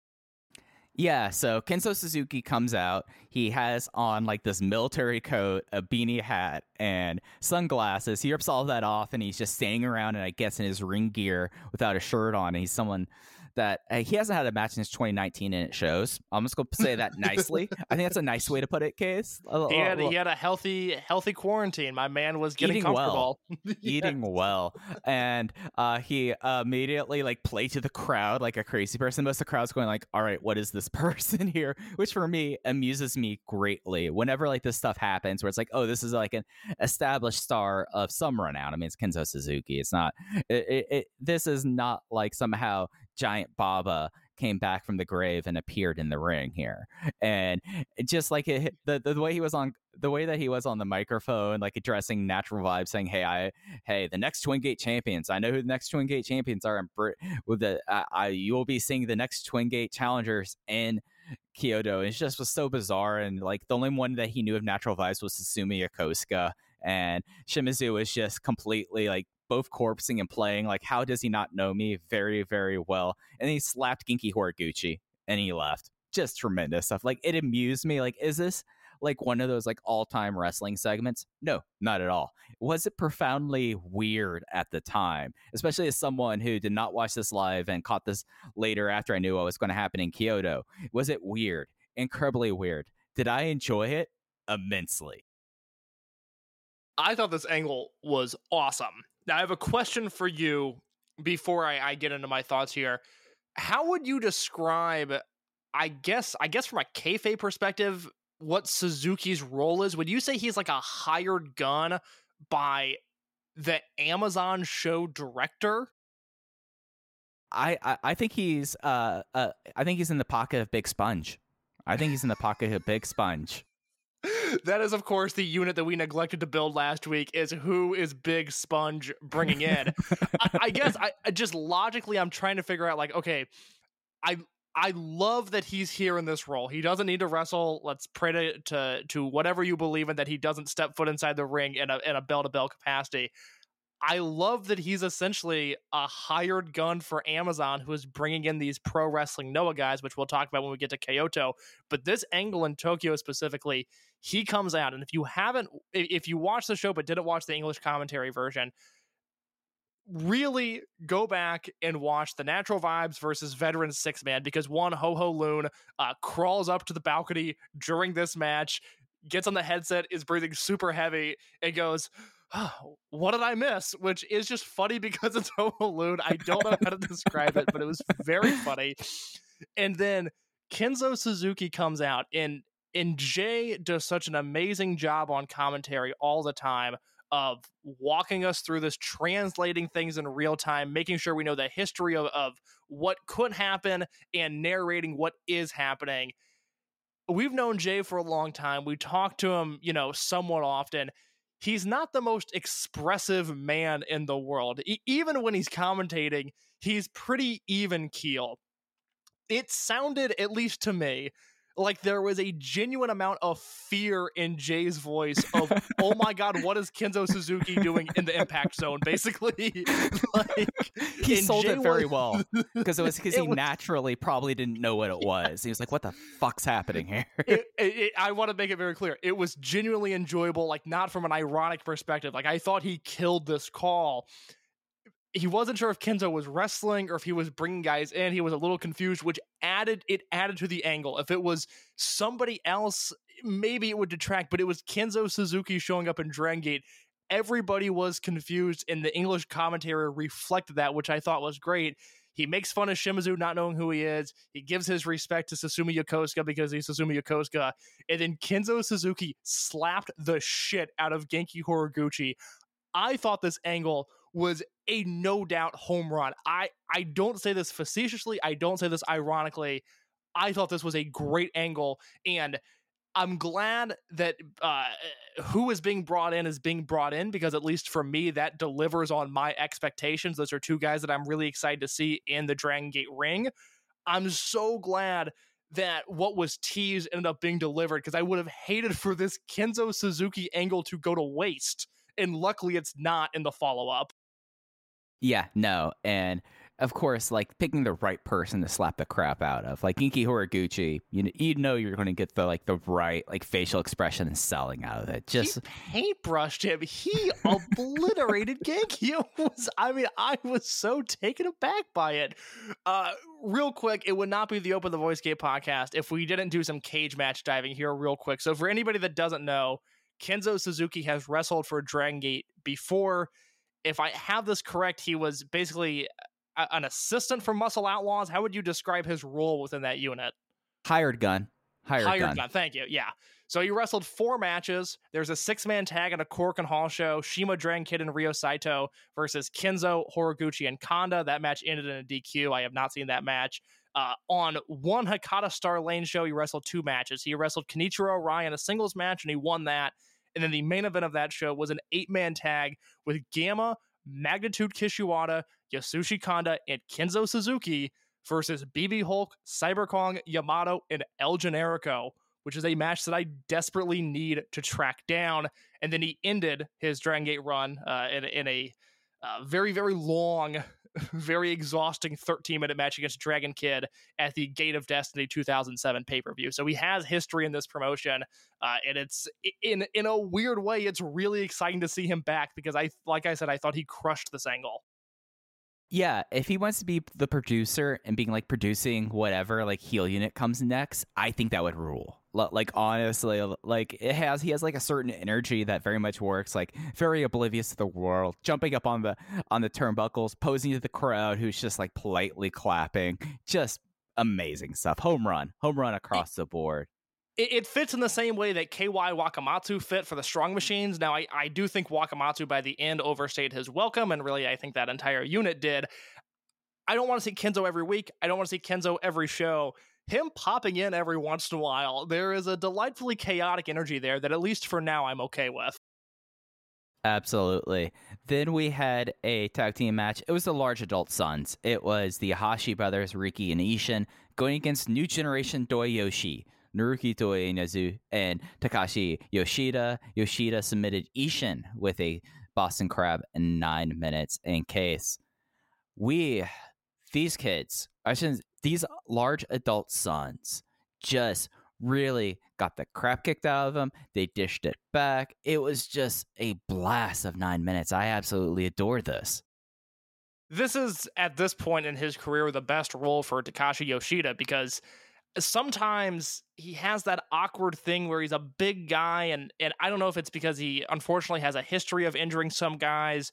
Yeah, so Kenzo Suzuki comes out. He has on like this military coat, a beanie hat, and sunglasses. He rips all that off and he's just standing around and I guess in his ring gear without a shirt on. And he's someone that uh, he hasn't had a match since 2019 and it shows. I'm just going to say that nicely. I think that's a nice way to put it, Case. He had, he had a healthy healthy quarantine. My man was getting Eating comfortable. well. eating well and uh he uh, immediately like played to the crowd like a crazy person most of the crowd's going like all right what is this person here which for me amuses me greatly whenever like this stuff happens where it's like oh this is like an established star of some renown i mean it's kenzo suzuki it's not it, it, it this is not like somehow giant baba came back from the grave and appeared in the ring here. And just like it, the the way he was on the way that he was on the microphone like addressing natural vibes saying hey i hey the next twin gate champions. I know who the next twin gate champions are and with the I, I you will be seeing the next twin gate challengers in kyoto. It just was so bizarre. And like the only one that he knew of natural vibes was Susumu yokosuka and shimizu was just completely like both corpsing and playing like how does he not know me very very well? And he slapped Genki horiguchi and he left. Just tremendous stuff. Like it amused me like is this like one of those like all-time wrestling segments? No not at all. Was it profoundly weird at the time especially as someone who did not watch this live and caught this later after i knew what was going to happen in kyoto? Was it weird? Incredibly weird. Did i enjoy it? Immensely. I thought this angle was awesome. Now I have a question for you before I, I get into my thoughts here. How would you describe? I guess I guess from a kayfabe perspective, what Suzuki's role is? Would you say he's like a hired gun by the Amazon show director? I, I, I think he's uh, uh I think he's in the pocket of Big Sponge. I think he's in the pocket of Big Sponge. That is, of course, the unit that we neglected to build last week. Is who is Big Sponge bringing in? I, I guess I just logically, I'm trying to figure out like, okay, I I love that he's here in this role. He doesn't need to wrestle. Let's pray to to, to whatever you believe in that he doesn't step foot inside the ring in a in a bell to bell capacity. I love that he's essentially a hired gun for Amazon who is bringing in these pro wrestling Noah guys, which we'll talk about when we get to Kyoto. But this angle in Tokyo specifically, he comes out. And if you haven't, if you watch the show but didn't watch the English commentary version, really go back and watch the natural vibes versus veteran six man because one Ho Ho Lun uh, crawls up to the balcony during this match gets on the headset is breathing super heavy and goes oh, what did I miss? Which is just funny because it's Ho Ho I don't know how to describe it, but it was very funny. And then Kenzo Suzuki comes out and and Jay does such an amazing job on commentary all the time of walking us through this, translating things in real time, making sure we know the history of, of what could happen and narrating what is happening. We've known Jay for a long time. We talk to him, you know, somewhat often he's not the most expressive man in the world. E- even when he's commentating, he's pretty even keel. It sounded, at least to me, like there was a genuine amount of fear in Jay's voice of, oh my god, what is Kenzo Suzuki doing in the impact zone? Basically, like, He sold Jay it very was- well because it was because he was- naturally probably didn't know what it was. He was like, "What the fuck's happening here?" it, it, it- I want to make it very clear. It was genuinely enjoyable, like not from an ironic perspective. Like I thought he killed this call. He wasn't sure if Kenzo was wrestling or if he was bringing guys in. He was a little confused, which added it added to the angle. If it was somebody else, maybe it would detract. But it was Kenzo Suzuki showing up in Dragon Gate. Everybody was confused, and the English commentary reflected that, which I thought was great. He makes fun of Shimizu not knowing who he is. He gives his respect to Susumu Yokosuka because he's Susumu Yokosuka. And then Kenzo Suzuki slapped the shit out of Genki Horiguchi. I thought this angle was a no doubt home run. I I don't say this facetiously. I don't say this ironically. I thought this was a great angle, and I'm glad that uh, who is being brought in is being brought in because at least for me that delivers on my expectations. Those are two guys that I'm really excited to see in the Dragon Gate ring. I'm so glad that what was teased ended up being delivered because I would have hated for this Kenzo Suzuki angle to go to waste. And luckily it's not in the follow up. Yeah, no. And of course, like picking the right person to slap the crap out of, like Genki Horiguchi, you know, you know you're going to get the like the right like facial expression and selling out of it. Just he paintbrushed him. He obliterated Genki. Was, I mean, I was so taken aback by it. Uh, real quick, it would not be the Open the Voice Gate podcast if we didn't do some cage match diving here, real quick. So for anybody that doesn't know, Kenzo Suzuki has wrestled for Dragon Gate before. If I have this correct, he was basically a- an assistant for Muscle Outlaw'z. How would you describe his role within that unit? hired gun, hired, Hired gun. Thank you. Yeah. So he wrestled four matches. There's a six man tag at a Korakuen Hall show. Shima Dragon Kid and Ryo Saito versus Kenzo, Horiguchi, and Kanda. That match ended in a DQ. I have not seen that match. Uh, on one Hakata Star Lane show, he wrestled two matches. He wrestled Kenichiro Arai in a singles match, and he won that. And then the main event of that show was an eight man tag with Gamma, Magnitude Kishiwada, Yasushi Kanda, and Kenzo Suzuki versus BB Hulk, Cyber Kong, Yamato, and El Generico, which is a match that I desperately need to track down. And then he ended his Dragon Gate run uh, in, in a uh, very, very long, very exhausting 13 minute match against Dragon Kid at the Gate of Destiny 2007 pay per view. So he has history in this promotion, uh, and it's in in a weird way, it's really exciting to see him back because I, like I said, I thought he crushed this angle. Yeah, if he wants to be the producer and being like producing whatever like heel unit comes next, I think that would rule. Like honestly, like it has he has like a certain energy that very much works. Like very oblivious to the world, jumping up on the on the turnbuckles, posing to the crowd who's just like politely clapping. Just amazing stuff. Home run, home run across the board. it, it fits in the same way that KY Wakamatsu fit for the strong machines. Now, I, I do think Wakamatsu by the end overstayed his welcome, and really, I think that entire unit did. I don't want to see Kenzo every week. I don't want to see Kenzo every show. Him popping in every once in a while, there is a delightfully chaotic energy there that, at least for now, I'm okay with. Absolutely. Then we had a tag team match. It was the large adult sons. It was the Hashi brothers, Riki and Ishin, going against new generation Doi Yoshi, Naruki Doi Inazu, and Takashi Yoshida. Yoshida submitted Ishin with a Boston Crab in nine minutes in case. We, these kids, I shouldn't, these large adult sons just really got the crap kicked out of them. They dished it back. It was just a blast of nine minutes. I absolutely adore this. This is, at this point in his career, the best role for Takashi Yoshida because sometimes he has that awkward thing where he's a big guy and and I don't know if it's because he unfortunately has a history of injuring some guys.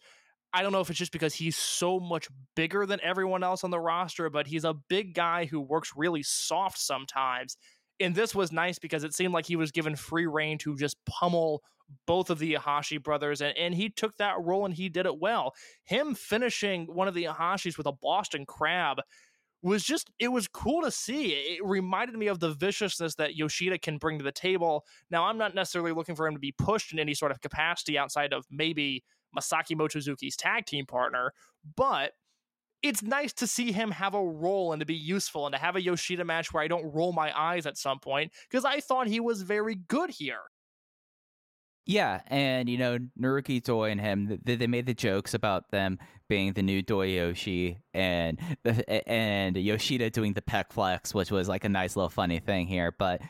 I don't know if it's just because he's so much bigger than everyone else on the roster, but he's a big guy who works really soft sometimes. And this was nice because it seemed like he was given free reign to just pummel both of the Iihashi brothers, and, and he took that role and he did it well. Him finishing one of the Iihashis with a Boston Crab was just it was cool to see. It reminded me of the viciousness that Yoshida can bring to the table. Now, I'm not necessarily looking for him to be pushed in any sort of capacity outside of maybe Masaaki Mochizuki's tag team partner, but it's nice to see him have a role and to be useful and to have a Yoshida match where I don't roll my eyes at some point because I thought he was very good here. Yeah, and you know Naruki Doi and him, they, they made the jokes about them being the new Doi Yoshi, and and Yoshida doing the pec flex, which was like a nice little funny thing here. But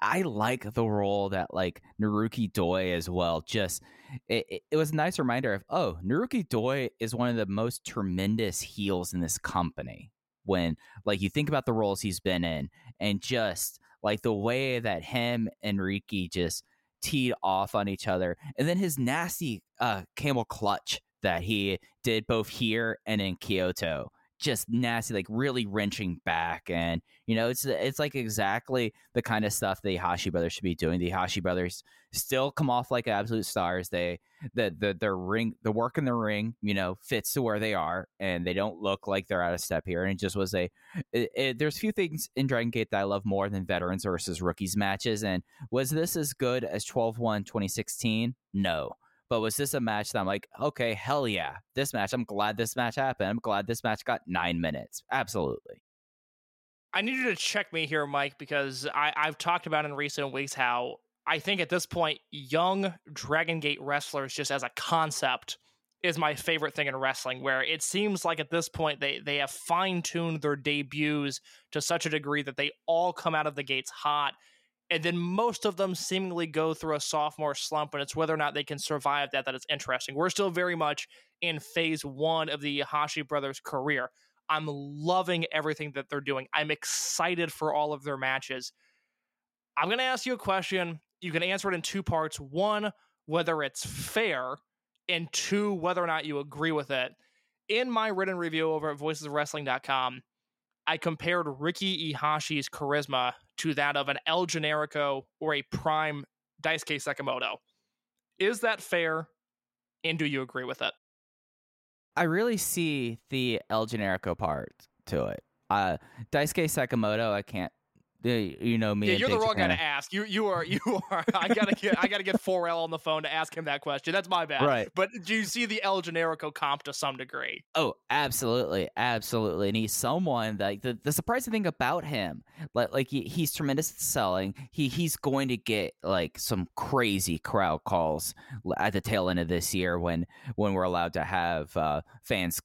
I like the role that like Naruki Doi as well. Just it, it, it was a nice reminder of oh, Naruki Doi is one of the most tremendous heels in this company. When like you think about the roles he's been in, and just like the way that him and Riki just teed off on each other, and then his nasty uh, camel clutch that he did both here and in Kyoto. Just nasty, like really wrenching back, and you know, it's it's like exactly the kind of stuff the Hashi brothers should be doing. The Hashi brothers still come off like absolute stars. They the the their ring, the work in the ring, you know, fits to where they are, and they don't look like they're out of step here. And it just was a. It, it, there's few things in Dragon Gate that I love more than veterans versus rookies matches. And was this as good as 12-1 2016? No. But was this a match that I'm like, okay, hell yeah, this match. I'm glad this match happened. I'm glad this match got nine minutes. Absolutely. I need you to check me here, Mike, because I, I've talked about in recent weeks how I think at this point, young Dragon Gate wrestlers, just as a concept, is my favorite thing in wrestling. Where it seems like at this point they they have fine tuned their debuts to such a degree that they all come out of the gates hot, and then most of them seemingly go through a sophomore slump, and it's whether or not they can survive that that is interesting. We're still very much in phase one of the Hashi brothers' career. I'm loving everything that they're doing. I'm excited for all of their matches. I'm going to ask you a question. You can answer it in two parts. One, whether it's fair, and two, whether or not you agree with it. In my written review over at voicesofwrestling.com, I compared Ricky Iihashi's charisma to that of an El Generico or a prime Daisuke Sekimoto. Is that fair? And do you agree with it? I really see the El Generico part to it. Uh, Daisuke Sekimoto, I can't. You know me. Yeah, you're the wrong guy to ask. You you are you are. I gotta get I gotta get 4L on the phone to ask him that question. That's my bad. Right. But do you see the El Generico comp to some degree? Oh, absolutely, absolutely. And he's someone that the, the surprising thing about him, like, like he, he's tremendous at selling. He he's going to get like some crazy crowd calls at the tail end of this year when when we're allowed to have uh, fans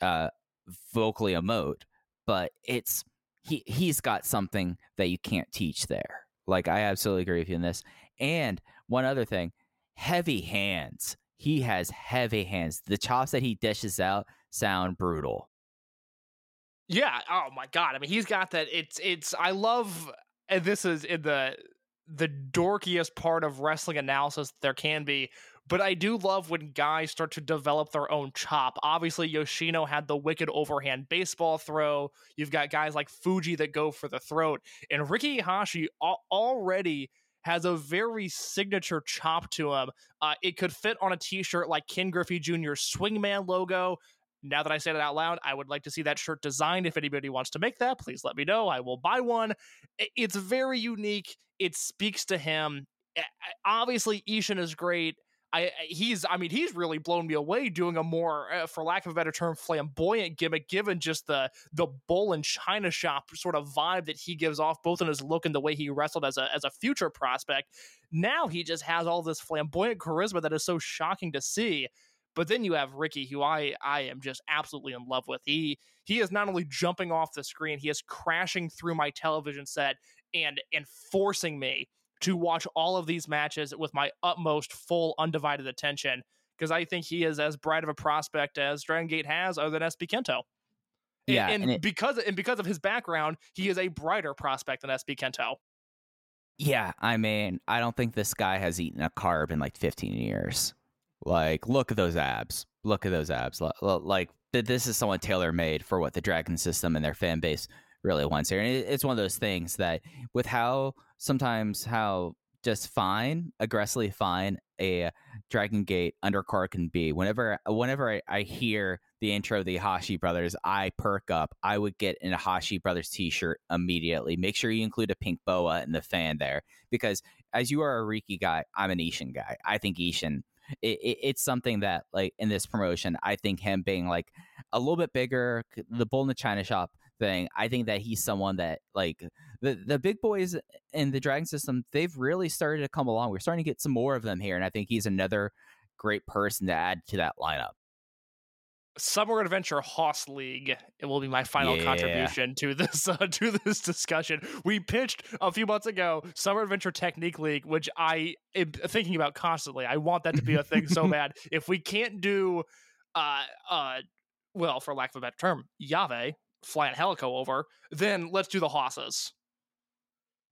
uh, vocally emote. But it's he he's got something that you can't teach there. Like I absolutely agree with you in this. And one other thing, heavy hands. He has heavy hands. The chops that he dishes out sound brutal. Yeah. Oh my god. I mean, he's got that. It's it's. I love. And this is in the the dorkiest part of wrestling analysis there can be. But I do love when guys start to develop their own chop. Obviously, Yoshino had the wicked overhand baseball throw. You've got guys like Fuji that go for the throat. And Ricky Hashi al- already has a very signature chop to him. Uh, it could fit on a t shirt like Ken Griffey Jr.'s Swingman logo. Now that I say that out loud, I would like to see that shirt designed. If anybody wants to make that, please let me know. I will buy one. It's very unique. It speaks to him. Obviously, Ishin is great. I, he's I mean he's really blown me away doing a more uh, for lack of a better term flamboyant gimmick given just the the bull and china shop sort of vibe that he gives off both in his look and the way he wrestled as a as a future prospect. Now he just has all this flamboyant charisma that is so shocking to see. But then you have Ricky who I I am just absolutely in love with. He he is not only jumping off the screen he is crashing through my television set and and forcing me to watch all of these matches with my utmost full undivided attention because I think he is as bright of a prospect as Dragon Gate has other than SB Kento. And- Yeah, and, and it- because and because of his background, he is a brighter prospect than SB Kento. Yeah, I mean, I don't think this guy has eaten a carb in like 15 years. Like, look at those abs. Look at those abs. Like, th- this is someone tailor made for what the Dragon system and their fan base really wants here. And it's one of those things that, with how sometimes how just fine, aggressively fine a Dragon Gate undercard can be. Whenever whenever I, I hear the intro of the Hashi brothers, I perk up. I would get an Hashi brothers t-shirt immediately. Make sure you include a pink boa in the fan there because as you are a Riki guy, I'm an Ishin guy. I think Ishin it, it, it's something that like in this promotion, I think him being like a little bit bigger, the bull in the China shop thing. I think that he's someone that like the the big boys in the Dragon system. They've really started to come along. We're starting to get some more of them here, and I think he's another great person to add to that lineup. Summer Adventure Hoss League. It will be my final Yeah. contribution to this uh, to this discussion. We pitched a few months ago Summer Adventure Technique League, which I am thinking about constantly. I want that to be a thing so bad. If we can't do, uh, uh, well, for lack of a better term, Yave flying Helico over, then let's do the Hosses.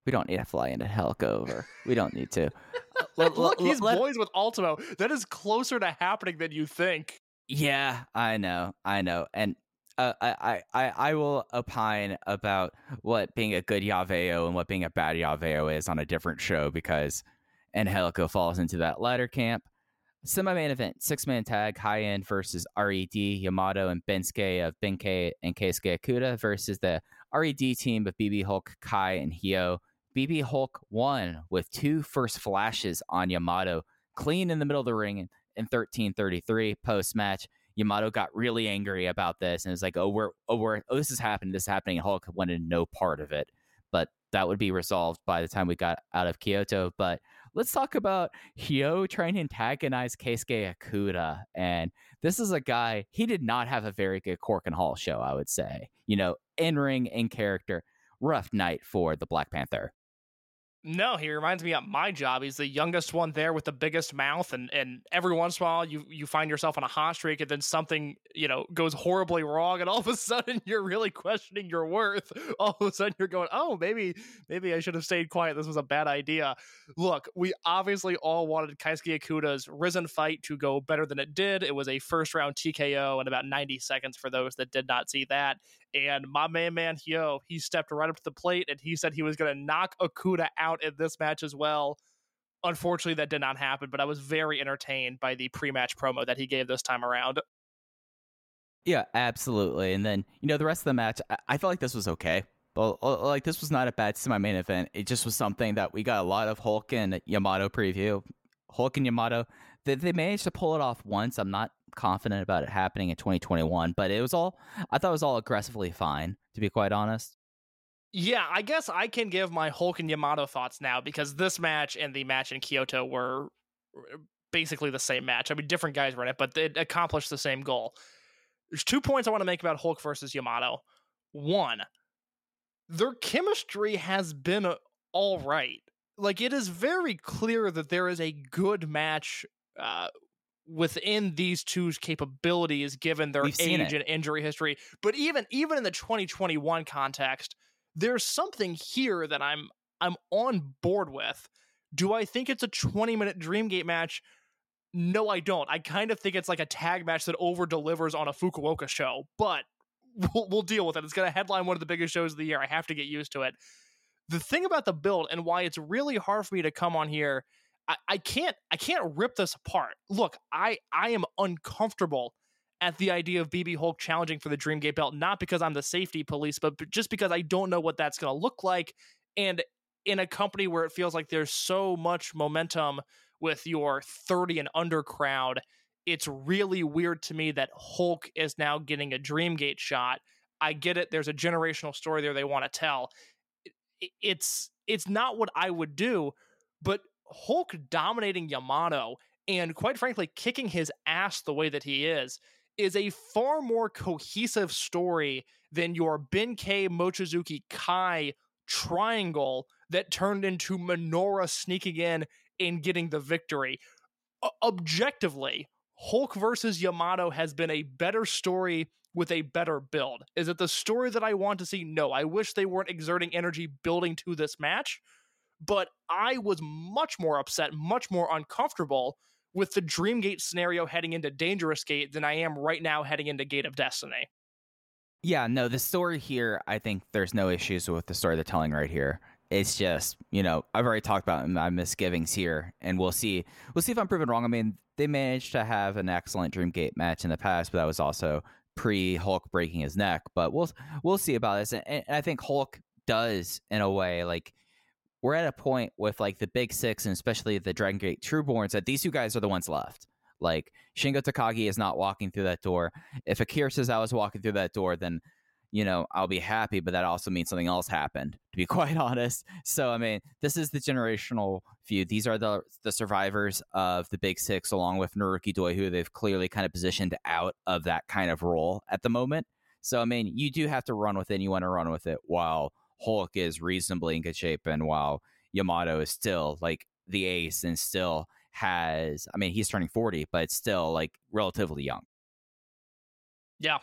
We don't need to fly into Helico over. We don't need to. Uh, Look, let- he's let- boys with Ultimo. That is closer to happening than you think. Yeah, I know, I know, and uh, I, I I will opine about what being a good Yaveo and what being a bad Yaveo is on a different show because Angelico falls into that latter camp. Semi main event, six man tag, high end versus RED, Yamato, and Bensuke of Benkei and Keisuke versus the RED team of BB Hulk, Kai, and Hyo. BB Hulk won with two first flashes on Yamato, clean in the middle of the ring in 1333 post match. Yamato got really angry about this and was like, "Oh, we're, oh, we're, oh, this is happening, this is happening." Hulk wanted no part of it, but that would be resolved by the time we got out of Kyoto. But let's talk about Hyo trying to antagonize Keisuke Okuda, and this is a guy he did not have a very good Korakuen Hall show, I would say. You know, in ring, in character, rough night for the Black Panther. No, he reminds me of my job. He's the youngest one there with the biggest mouth, and and every once in a while you you find yourself on a hot streak, and then something you know goes horribly wrong, and all of a sudden you're really questioning your worth. All of a sudden you're going, oh, maybe maybe I should have stayed quiet. This was a bad idea. Look, we obviously all wanted Keisuke Okuda's RIZIN fight to go better than it did. It was a first round TKO in about 90 seconds for those that did not see that. And my man, man, Hyo, he stepped right up to the plate and he said he was going to knock Okuda out in this match as well. Unfortunately, that did not happen, but I was very entertained by the pre match promo that he gave this time around. Yeah, absolutely. And then, you know, the rest of the match, I, I felt like this was okay. But uh, like this was not a bad semi main event. It just was something that we got a lot of Hulk and Yamato preview. Hulk and Yamato, they, they managed to pull it off once. I'm not confident about it happening in 2021, but it was all I thought it was all aggressively fine, to be quite honest. Yeah, I guess I can give my Hulk and Yamato thoughts now because this match and the match in Kyoto were basically the same match. I mean, different guys in it, but it accomplished the same goal. There's two points I want to make about Hulk versus Yamato. One, their chemistry has been uh, all right. Like, it is very clear that there is a good match uh, within these two's capabilities given their We've age and injury history. But even even in the 2021 context, there's something here that I'm I'm on board with. Do I think it's a 20 minute Dreamgate match? No, I don't. I kind of think it's like a tag match that over delivers on a Fukuoka show, but we'll, we'll deal with it. It's going to headline one of the biggest shows of the year. I have to get used to it. The thing about the build and why it's really hard for me to come on here I, I can't I can't rip this apart. Look, I I am uncomfortable at the idea of BB Hulk challenging for the Dreamgate belt, not because I'm the safety police, but just because I don't know what that's going to look like. And in a company where it feels like there's so much momentum with your 30 and under crowd, it's really weird to me that Hulk is now getting a Dreamgate shot. I get it. There's a generational story there they want to tell. It's it's not what I would do, but Hulk dominating Yamato and quite frankly kicking his ass the way that he is is a far more cohesive story than your Benkei Mochizuki Kai triangle that turned into Minoru sneaking in and getting the victory. O- objectively, Hulk versus Yamato has been a better story with a better build. Is it the story that I want to see? No. I wish they weren't exerting energy building to this match but I was much more upset, much more uncomfortable with the Dreamgate scenario heading into Dangerous Gate than I am right now heading into Gate of Destiny. Yeah, no, the story here, I think there's no issues with the story they're telling right here. It's just, you know, I've already talked about my misgivings here, and we'll see. We'll see if I'm proven wrong. I mean, they managed to have an excellent Dreamgate match in the past, but that was also pre Hulk breaking his neck. But we'll we'll see about this, and, and I think Hulk does in a way like we're at a point with like the big six and especially the Dragon Gate Trueborns that these two guys are the ones left. Like Shingo Takagi is not walking through that door. If Akira says I was walking through that door, then you know I'll be happy. But that also means something else happened. To be quite honest, so I mean this is the generational feud. These are the the survivors of the big six, along with Naruki Doi, who they've clearly kind of positioned out of that kind of role at the moment. So I mean, you do have to run with it. and You want to run with it while Hulk is reasonably in good shape, and while Yamato is still like the ace and still has, I mean, he's turning 40, but still like relatively young. Yeah.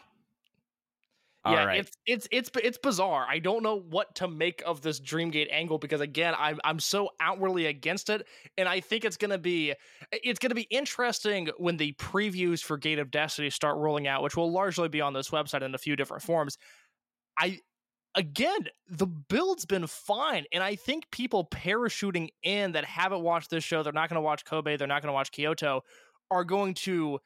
All yeah, right. it's it's it's it's bizarre. I don't know what to make of this Dreamgate angle because again, I'm I'm so outwardly against it, and I think it's gonna be it's gonna be interesting when the previews for Gate of Destiny start rolling out, which will largely be on this website in a few different forms. I again, the build's been fine, and I think people parachuting in that haven't watched this show, they're not going to watch Kobe, they're not going to watch Kyoto, are going to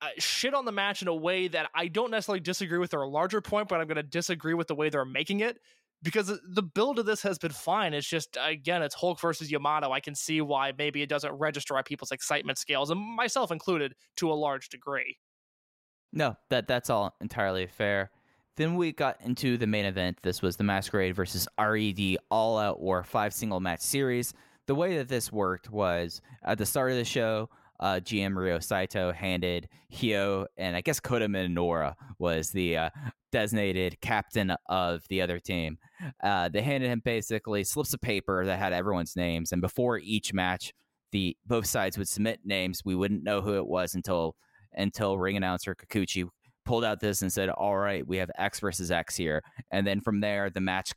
uh, shit on the match in a way that I don't necessarily disagree with their larger point, but I'm going to disagree with the way they're making it because the build of this has been fine. It's just again, it's Hulk versus Yamato. I can see why maybe it doesn't register at people's excitement scales, and myself included, to a large degree. No, that that's all entirely fair. Then we got into the main event. This was the Masquerade versus RED All Out War five single match series. The way that this worked was at the start of the show, uh, GM Ryo Saito handed Hio and I guess Kota Minoura was the uh, designated captain of the other team. Uh, they handed him basically slips of paper that had everyone's names, and before each match, the both sides would submit names. We wouldn't know who it was until until ring announcer Kikuchi pulled out this and said, "All right, we have X versus X here," and then from there the match.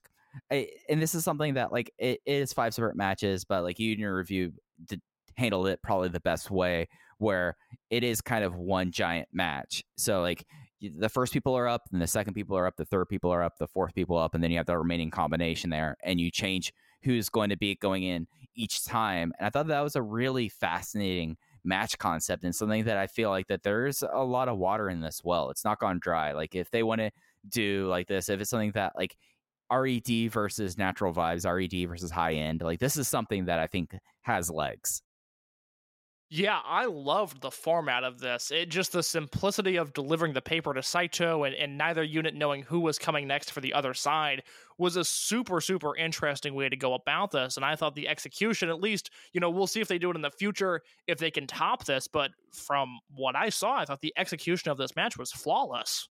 I- And this is something that like it is five separate matches, but like you in your review did handled it probably the best way, where it is kind of one giant match. So like the first people are up, and the second people are up, the third people are up, the fourth people up, and then you have the remaining combination there, and you change who's going to be going in each time. And I thought that was a really fascinating match concept and something that I feel like that there's a lot of water in this well. It's not gone dry. Like if they want to do like this, if it's something that like RED versus natural vibes, RED versus high end, like this is something that I think has legs. Yeah, I loved the format of this. It just the simplicity of delivering the paper to Saito and, and neither unit knowing who was coming next for the other side was a super, super interesting way to go about this. And I thought the execution, at least, you know, we'll see if they do it in the future, if they can top this. But from what I saw, I thought the execution of this match was flawless.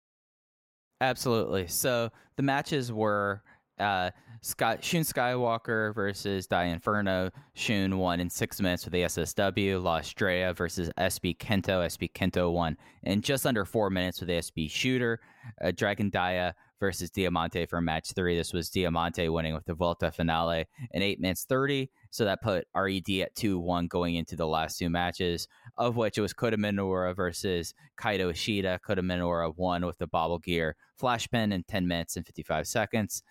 Absolutely. So the matches were uh, Sky, Shun Skywalker versus Dia Inferno. Shun won in six minutes with the SSW. La Estrella versus SB Kento. SB Kento won in just under four minutes with the SB Shooter. Uh, Dragon Dia versus Diamante for match three. This was Diamante winning with the Volta finale in eight minutes 30. So that put RED at 2 1 going into the last two matches, of which it was Kota Minoura versus Kaito Ishida. Kota Minoura won with the Bobble Gear Flash Pin in 10 minutes and 55 seconds,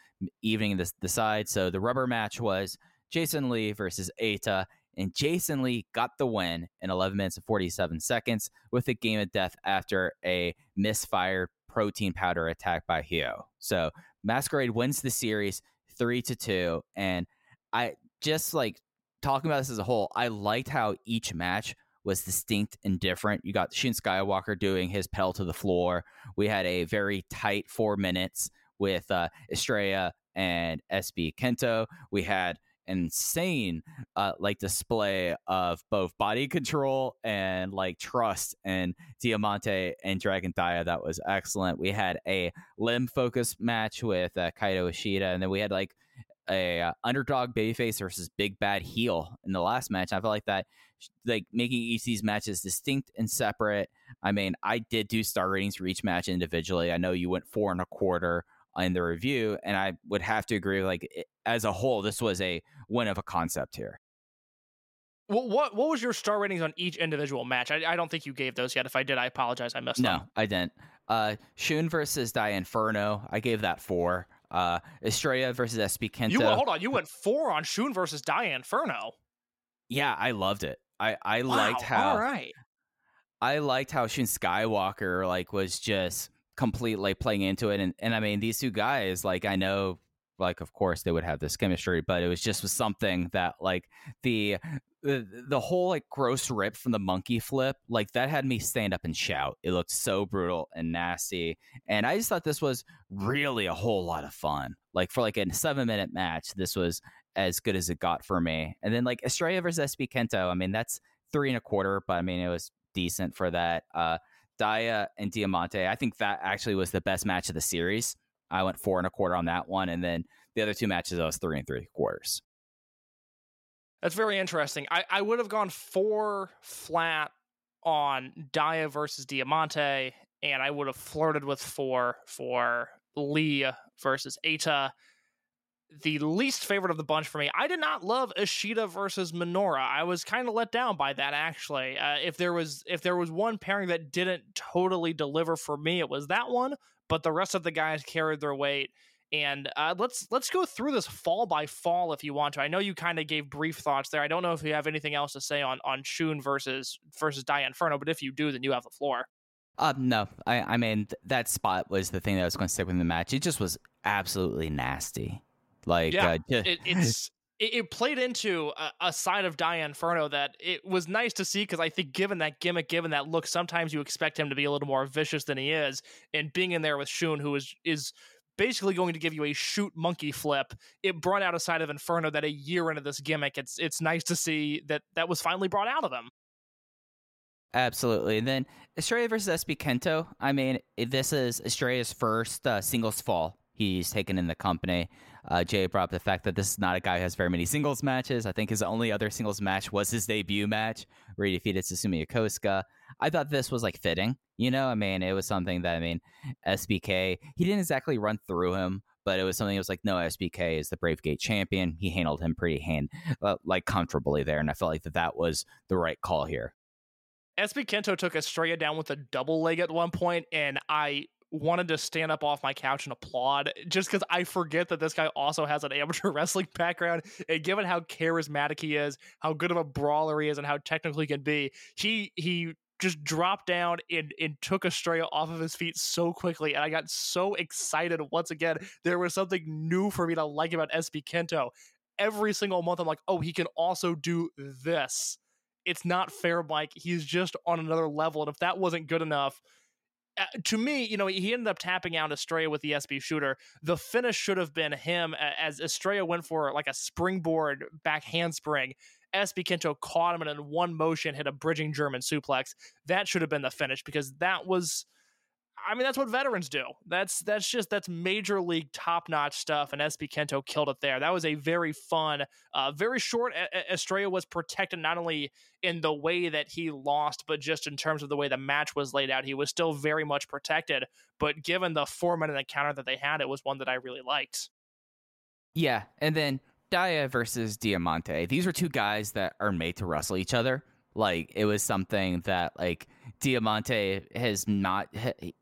evening the, the side. So the rubber match was Jason Lee versus Eita. And Jason Lee got the win in 11 minutes and 47 seconds with a game of death after a misfired protein powder attack by Hio. So Masquerade wins the series three to two. And I just like talking about this as a whole, I liked how each match was distinct and different. You got Shun Skywalker doing his pedal to the floor. We had a very tight four minutes with uh, Estrella and SB Kento. We had insane uh, like display of both body control and like trust and Diamante and Dragon Dia that was excellent. We had a limb focus match with uh, Kaito Ishida and then we had like a uh, underdog babyface versus big bad heel in the last match. I felt like that like making each of these matches distinct and separate. I mean, I did do star ratings for each match individually. I know you went four and a quarter in the review, and I would have to agree. Like as a whole, this was a win of a concept here. What what, what was your star ratings on each individual match? I, I don't think you gave those yet. If I did, I apologize. I missed No, them. I didn't. Uh, Shun versus Dia Inferno, I gave that four. Uh, Estrella versus SB Kento. You went, hold on. You went four on Shun versus Dia Inferno. yeah, I loved it. I I Wow, liked how All right. I liked how Shun Skywalker like was just completely playing into it, and and I mean these two guys like I know like of course they would have this chemistry, but it was just was something that like the the, the whole like gross rip from the monkey flip like that had me stand up and shout. It looked so brutal and nasty, and I just thought this was really a whole lot of fun. Like for like a seven minute match, this was as good as it got for me. And then like Estrella versus SB Kento, I mean that's three and a quarter, but I mean it was decent for that. Uh, Dia and Diamante, I think that actually was the best match of the series. I went four and a quarter on that one, and then the other two matches I was three and three quarters. That's very interesting. I, I would have gone four flat on Dia versus Diamante and I would have flirted with four for Lee versus Eita. The least favorite of the bunch for me. I did not love Ishida versus Minoura. I was kind of let down by that actually. Uh, if there was if there was one pairing that didn't totally deliver for me, it was that one. But the rest of the guys carried their weight. And uh, let's let's go through this fall by fall if you want to. I know you kind of gave brief thoughts there. I don't know if you have anything else to say on on Shun versus versus Dia Inferno, but if you do, then you have the floor. Uh, no, I, I mean th- that spot was the thing that was going to stick with the match. It just was absolutely nasty. Like, yeah, uh, it, it's it, played into a, a side of Dia Inferno that it was nice to see because I think given that gimmick, given that look, sometimes you expect him to be a little more vicious than he is. And being in there with Shun, who is is basically going to give you a shoot monkey flip, it brought out a side of Inferno that a year into this gimmick, it's it's nice to see that that was finally brought out of him. Absolutely. And then Estrella versus SB Kento. I mean, this is Estrella's first uh, singles fall he's taken in the company. Uh, Jay brought up the fact that this is not a guy who has very many singles matches. I think his only other singles match was his debut match where he defeated Susumu Yokosuka. I thought this was like fitting. You know, I mean, it was something that, I mean, SBK, he didn't exactly run through him, but it was something that was like, no, SBK is the Brave Gate champion. He handled him pretty hand, uh, like comfortably there. And I felt like that that was the right call here. SB Kento took Estrella down with a double leg at one point, and I wanted to stand up off my couch and applaud just because I forget that this guy also has an amateur wrestling background. And given how charismatic he is, how good of a brawler he is, and how technical he can be, he he just dropped down and, and took Estrella off of his feet so quickly. And I got so excited once again. There was something new for me to like about SB Kento. Every single month, I'm like, oh, he can also do this. It's not fair, Mike. He's just on another level. And if that wasn't good enough, uh, to me, you know, he ended up tapping out Estrella with the SB shooter. The finish should have been him as Estrella went for like a springboard back handspring. SB Kento caught him and in one motion hit a bridging German suplex. That should have been the finish because that was I mean, that's what veterans do. That's that's just that's major league top notch stuff, and SB Kento killed it there. That was a very fun, uh, very short. Estrella was protected not only in the way that he lost, but just in terms of the way the match was laid out. He was still very much protected, but given the four minute encounter that they had, it was one that I really liked. Yeah, and then Dia versus Diamante. These are two guys that are made to wrestle each other. Like it was something that like Diamante has not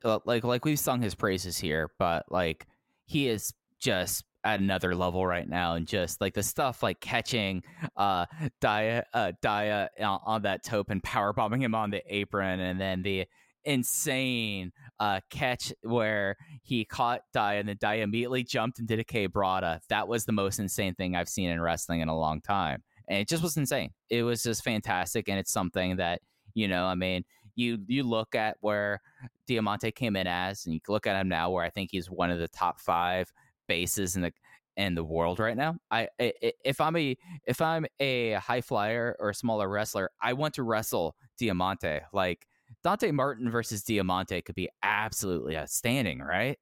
uh, like like we've sung his praises here, but like he is just at another level right now and just like the stuff like catching uh Dia uh Dia on, that tope and power bombing him on the apron and then the insane uh catch where he caught Dia and then Dia immediately jumped and did a K Brada. That was the most insane thing I've seen in wrestling in a long time. And it just was insane. It was just fantastic and it's something that, you know, I mean, you you look at where Diamante came in as and you look at him now where I think he's one of the top 5 bases in the in the world right now. I, I if I'm a if I'm a high flyer or a smaller wrestler, I want to wrestle Diamante. Like Dante Martin versus Diamante could be absolutely outstanding, right?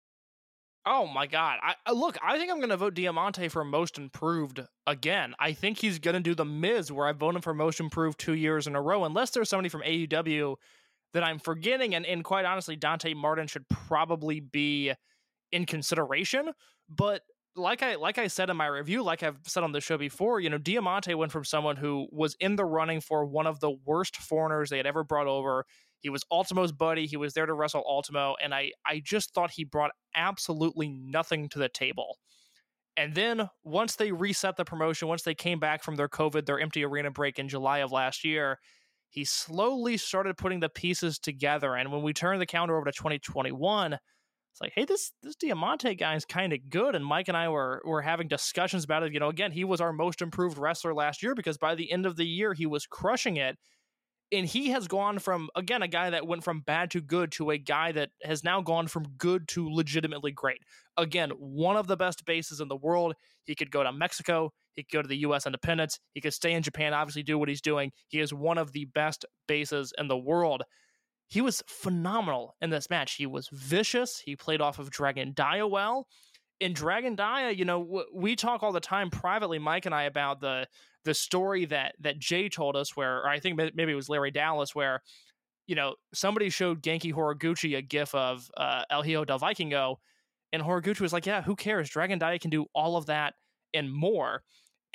Oh my god! I I- look. I think I'm going to vote Diamante for most improved again. I think he's going to do the Miz, where I voted for most improved two years in a row, unless there's somebody from AEW that I'm forgetting. And and quite honestly, Dante Martin should probably be in consideration. But like I like I said in my review, like I've said on the show before, you know, Diamante went from someone who was in the running for one of the worst foreigners they had ever brought over. He was Ultimo's buddy. He was there to wrestle Ultimo, and I I just thought he brought absolutely nothing to the table. And then once they reset the promotion, once they came back from their COVID, their empty arena break in July of last year, he slowly started putting the pieces together. And when we turned the calendar over to 2021, it's like, hey, this this Diamante guy is kind of good. And Mike and I were were having discussions about it. You know, again, he was our most improved wrestler last year because by the end of the year, he was crushing it. And he has gone from again a guy that went from bad to good to a guy that has now gone from good to legitimately great. Again, one of the best bases in the world. He could go to Mexico. He could go to the U.S. Independence. He could stay in Japan. Obviously, do what he's doing. He is one of the best bases in the world he was phenomenal in this match. He was vicious. He played off of Dragon Dia well. In Dragon Dia, you know, we talk all the time privately, Mike and I, about the the story that that Jay told us, where I think maybe it was Larry Dallas, where you know, somebody showed Genki Horiguchi a gif of uh, El Hijo del Vikingo, and Horiguchi was like, "Yeah, who cares? Dragon Dia can do all of that and more."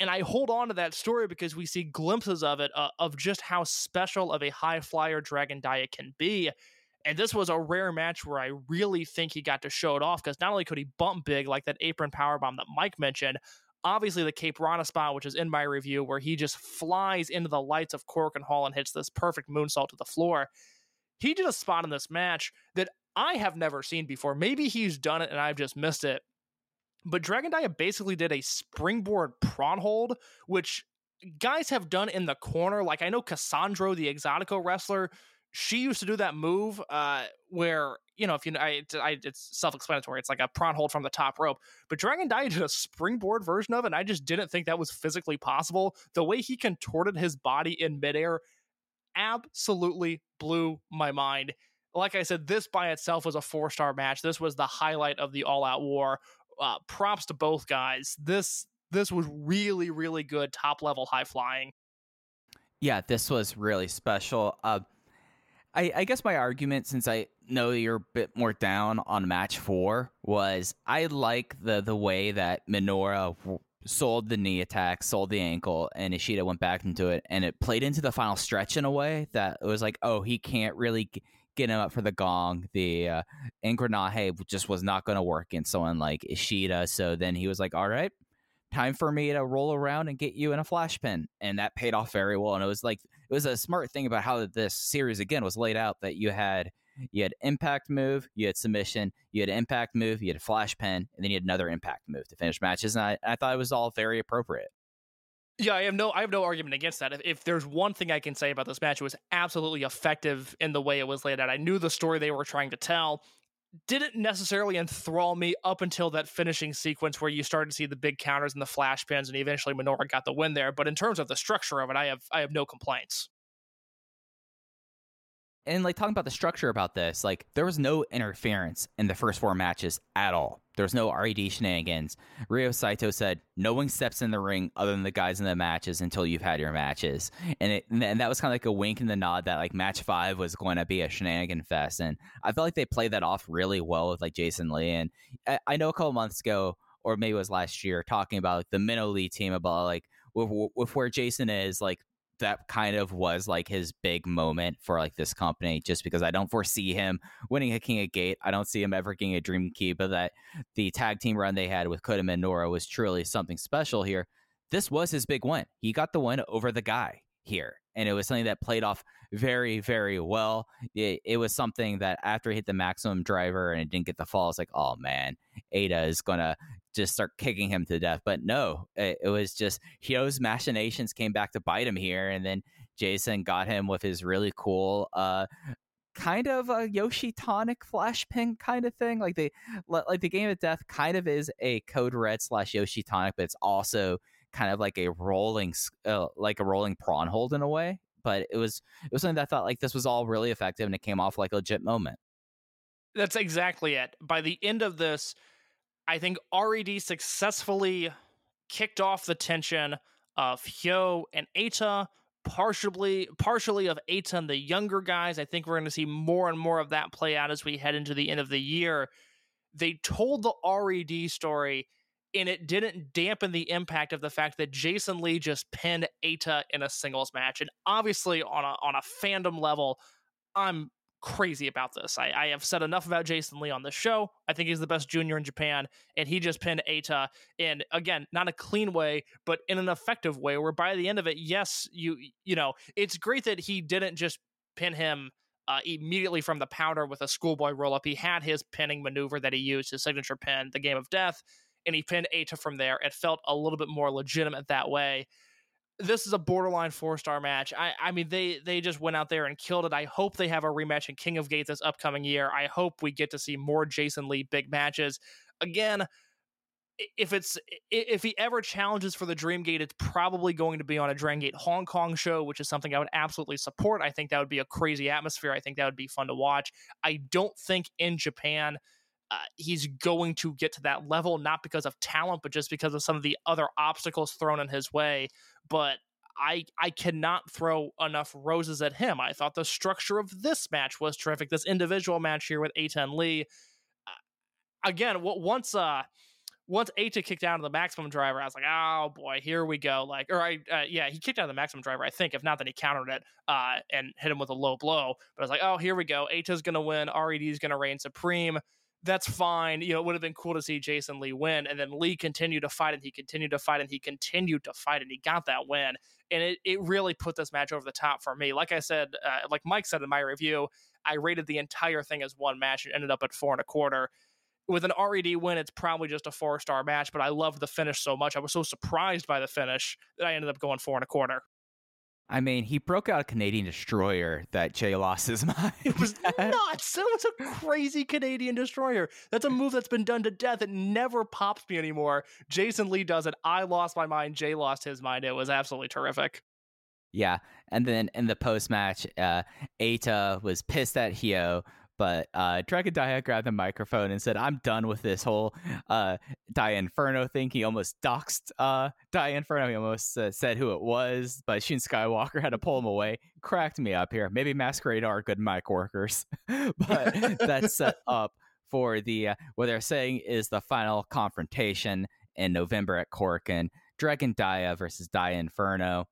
And I hold on to that story because we see glimpses of it uh, of just how special of a high flyer Dragon Dia can be. And this was a rare match where I really think he got to show it off because not only could he bump big like that apron power bomb that Mike mentioned, obviously the Cape Rana spot, which is in my review, where he just flies into the lights of Korakuen Hall and hits this perfect moonsault to the floor. He did a spot in this match that I have never seen before. Maybe he's done it and I've just missed it. But Dragon Dia basically did a springboard prawn hold, which guys have done in the corner. Like I know Cassandro, the Exotico wrestler, she used to do that move uh, where you know if you know I, it's self-explanatory. It's like a prawn hold from the top rope. But Dragon Dia did a springboard version of it, and I just didn't think that was physically possible. The way he contorted his body in midair absolutely blew my mind. Like I said, this by itself was a four-star match. This was the highlight of the all-out war. Uh, props to both guys. This this was really really good top level high flying. Yeah, this was really special. Uh, I, I guess my argument, since I know you're a bit more down on match four, was I like the the way that Minoura w- sold the knee attack, sold the ankle, and Ishida went back into it, and it played into the final stretch in a way that it was like, oh, he can't really get him up for the gong. The uh, just was not going to work in someone like Ishida, so then he was like, all right, time for me to roll around and get you in a flash pin and that paid off very well and it was like it was a smart thing about how this series again was laid out that you had you had impact move you had submission you had impact move you had flash pin, and then you had another impact move to finish matches and i, I thought it was all very appropriate Yeah, I have no I have no argument against that. If, if there's one thing I can say about this match, it was absolutely effective in the way it was laid out. I knew the story they were trying to tell. Didn't necessarily enthrall me up until that finishing sequence where you started to see the big counters and the flash pins, and eventually Minoura got the win there. But in terms of the structure of it, I have I have no complaints. And like talking about the structure about this, like there was no interference in the first four matches at all. There was no RED shenanigans. Ryo Saito said, "No one steps in the ring other than the guys in the matches until you've had your matches." And it and that was kind of like a wink and the nod that like match five was going to be a shenanigan fest. And I felt like they played that off really well with like Jason Lee. And I, I know a couple months ago, or maybe it was last year, talking about like the Minnow Lee team about like with, with where Jason is, like that kind of was like his big moment for like this company just because I don't foresee him winning a King of Gate. I don't see him ever getting a Dream Key, but that the tag team run they had with Kodama and Nora was truly something special here. This was his big win. He got the win over the guy here. And it was something that played off very, very well. It, it was something that after he hit the maximum driver and it didn't get the fall, it's like, oh man, Eita is gonna just start kicking him to death. But no, it, it was just Hyo's machinations came back to bite him here, and then Jason got him with his really cool uh kind of a Yoshi tonic flash pin kind of thing. Like they like the game of death kind of is a code red slash Yoshi tonic, but it's also kind of like a rolling uh, like a rolling prawn hold in a way. But it was it was something that I thought like this was all really effective and it came off like a legit moment. That's exactly it. By the end of this, I think RED successfully kicked off the tension of Hyo and Eita, partially partially of Eita and the younger guys. I think we're going to see more and more of that play out as we head into the end of the year. They told the RED story, and it didn't dampen the impact of the fact that Jason Lee just pinned Eita in a singles match. And obviously, on a on a fandom level, I'm crazy about this. I, I have said enough about Jason Lee on the show. I think he's the best junior in Japan, and he just pinned Eita in again, not a clean way, but in an effective way. Where by the end of it, yes, you you know, it's great that he didn't just pin him uh, immediately from the powder with a schoolboy roll up. He had his pinning maneuver that he used, his signature pin, the Game of Death, and he pinned Eita from there. It felt a little bit more legitimate that way this is a borderline four star match. I, I mean, they they just went out there and killed it. I hope they have a rematch in King of Gate this upcoming year. I hope we get to see more Jason Lee big matches. Again, if it's if he ever challenges for the Dream Gate, it's probably going to be on a Dream Gate Hong Kong show, which is something I would absolutely support. I think that would be a crazy atmosphere. I think that would be fun to watch. I don't think in Japan uh, he's going to get to that level, not because of talent, but just because of some of the other obstacles thrown in his way. But I I cannot throw enough roses at him. I thought the structure of this match was terrific. This individual match here with Aten Lee. Uh, again, w- once uh once Eita kicked out of the maximum driver, I was like, oh boy, here we go. Like, or I, uh, yeah, he kicked out of the maximum driver, I think. If not, then he countered it uh, and hit him with a low blow. But I was like, oh, here we go. Eita's going to win. RED is going to reign supreme. That's fine. You know, it would have been cool to see Jason Lee win. And then Lee continued to fight and he continued to fight and he continued to fight and he got that win. And it, it really put this match over the top for me. Like I said, uh, like Mike said in my review, I rated the entire thing as one match and ended up at four and a quarter with an RED win, it's probably just a four star match, but I loved the finish so much. I was so surprised by the finish that I ended up going four and a quarter. I mean, he broke out a Canadian destroyer that Jay lost his mind. It was nuts. It was a crazy Canadian destroyer. That's a move that's been done to death. It never pops me anymore. Jason Lee does it. I lost my mind. Jay lost his mind. It was absolutely terrific. Yeah. And then in the post match, uh, Eita was pissed at Hyo but uh, Dragon Dia grabbed the microphone and said, "I'm done with this whole uh, Dia Inferno thing." He almost doxed uh, Dia Inferno. He almost uh, said who it was, but Shun Skywalker had to pull him away. Cracked me up here. Maybe Masquerade are good mic workers, but that's set up for the uh, what they're saying is the final confrontation in November at Korakuen. Dragon Dia versus Dia Inferno.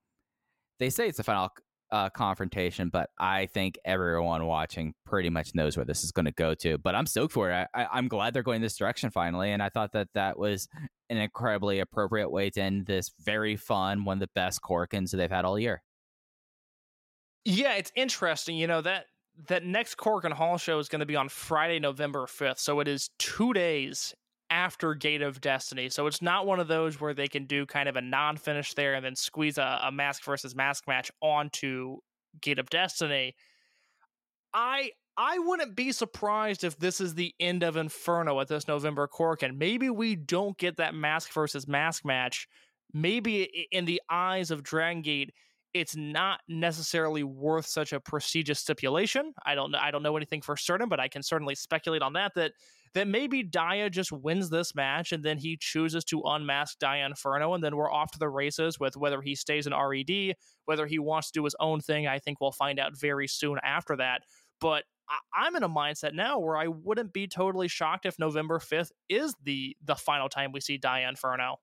They say it's the final uh, confrontation, but I think everyone watching pretty much knows where this is going to go to. But I'm stoked for it. I, am glad they're going this direction finally, and I thought that that was an incredibly appropriate way to end this very fun, one of the best Korakuens they've had all year. Yeah, it's interesting. You know that that next Korakuen Hall show is going to be on Friday, November 5th. So it is two days after Gate of Destiny. So it's not one of those where they can do kind of a non finish there and then squeeze a, a mask versus mask match onto Gate of Destiny. I I wouldn't be surprised if this is the end of Inferno at this November Korakuen Maybe we don't get that mask versus mask match. Maybe in the eyes of Dragon Gate, it's not necessarily worth such a prestigious stipulation. I don't know. I don't know anything for certain, but I can certainly speculate on that. That that maybe Dia just wins this match and then he chooses to unmask Dia Inferno, and then we're off to the races with whether he stays in RED, whether he wants to do his own thing. I think we'll find out very soon after that. But I'm in a mindset now where I wouldn't be totally shocked if November 5th is the the final time we see Dia Inferno.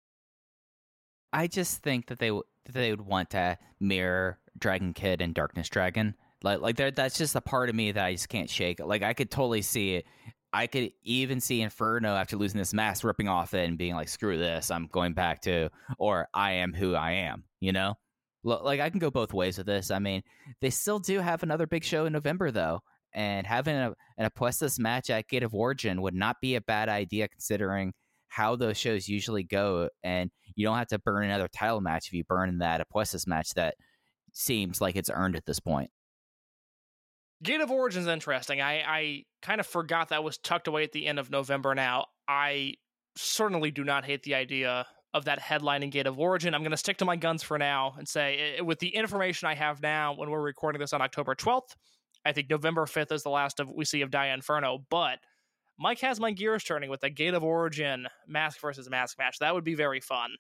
I just think that they they would want to mirror Dragon Kid and Darkness Dragon. Like like that's just a part of me that I just can't shake. Like I could totally see it I could even see Inferno after losing this mask ripping off it and being like, screw this, I'm going back to, or I am who I am, you know? Like, I can go both ways with this. I mean, they still do have another big show in November, though. And having a, an Apuestas match at Gate of Origin would not be a bad idea considering how those shows usually go. And you don't have to burn another title match if you burn that Apuestas match that seems like it's earned at this point. Gate of Origin's interesting. I, I kind of forgot that was tucked away at the end of November now. I certainly do not hate the idea of that headlining Gate of Origin. I'm going to stick to my guns for now and say, with the information I have now, when we're recording this on October 12th, I think November 5th is the last of we see of Dia Inferno. But Mike has my gears turning with the Gate of Origin mask versus mask match. That would be very fun.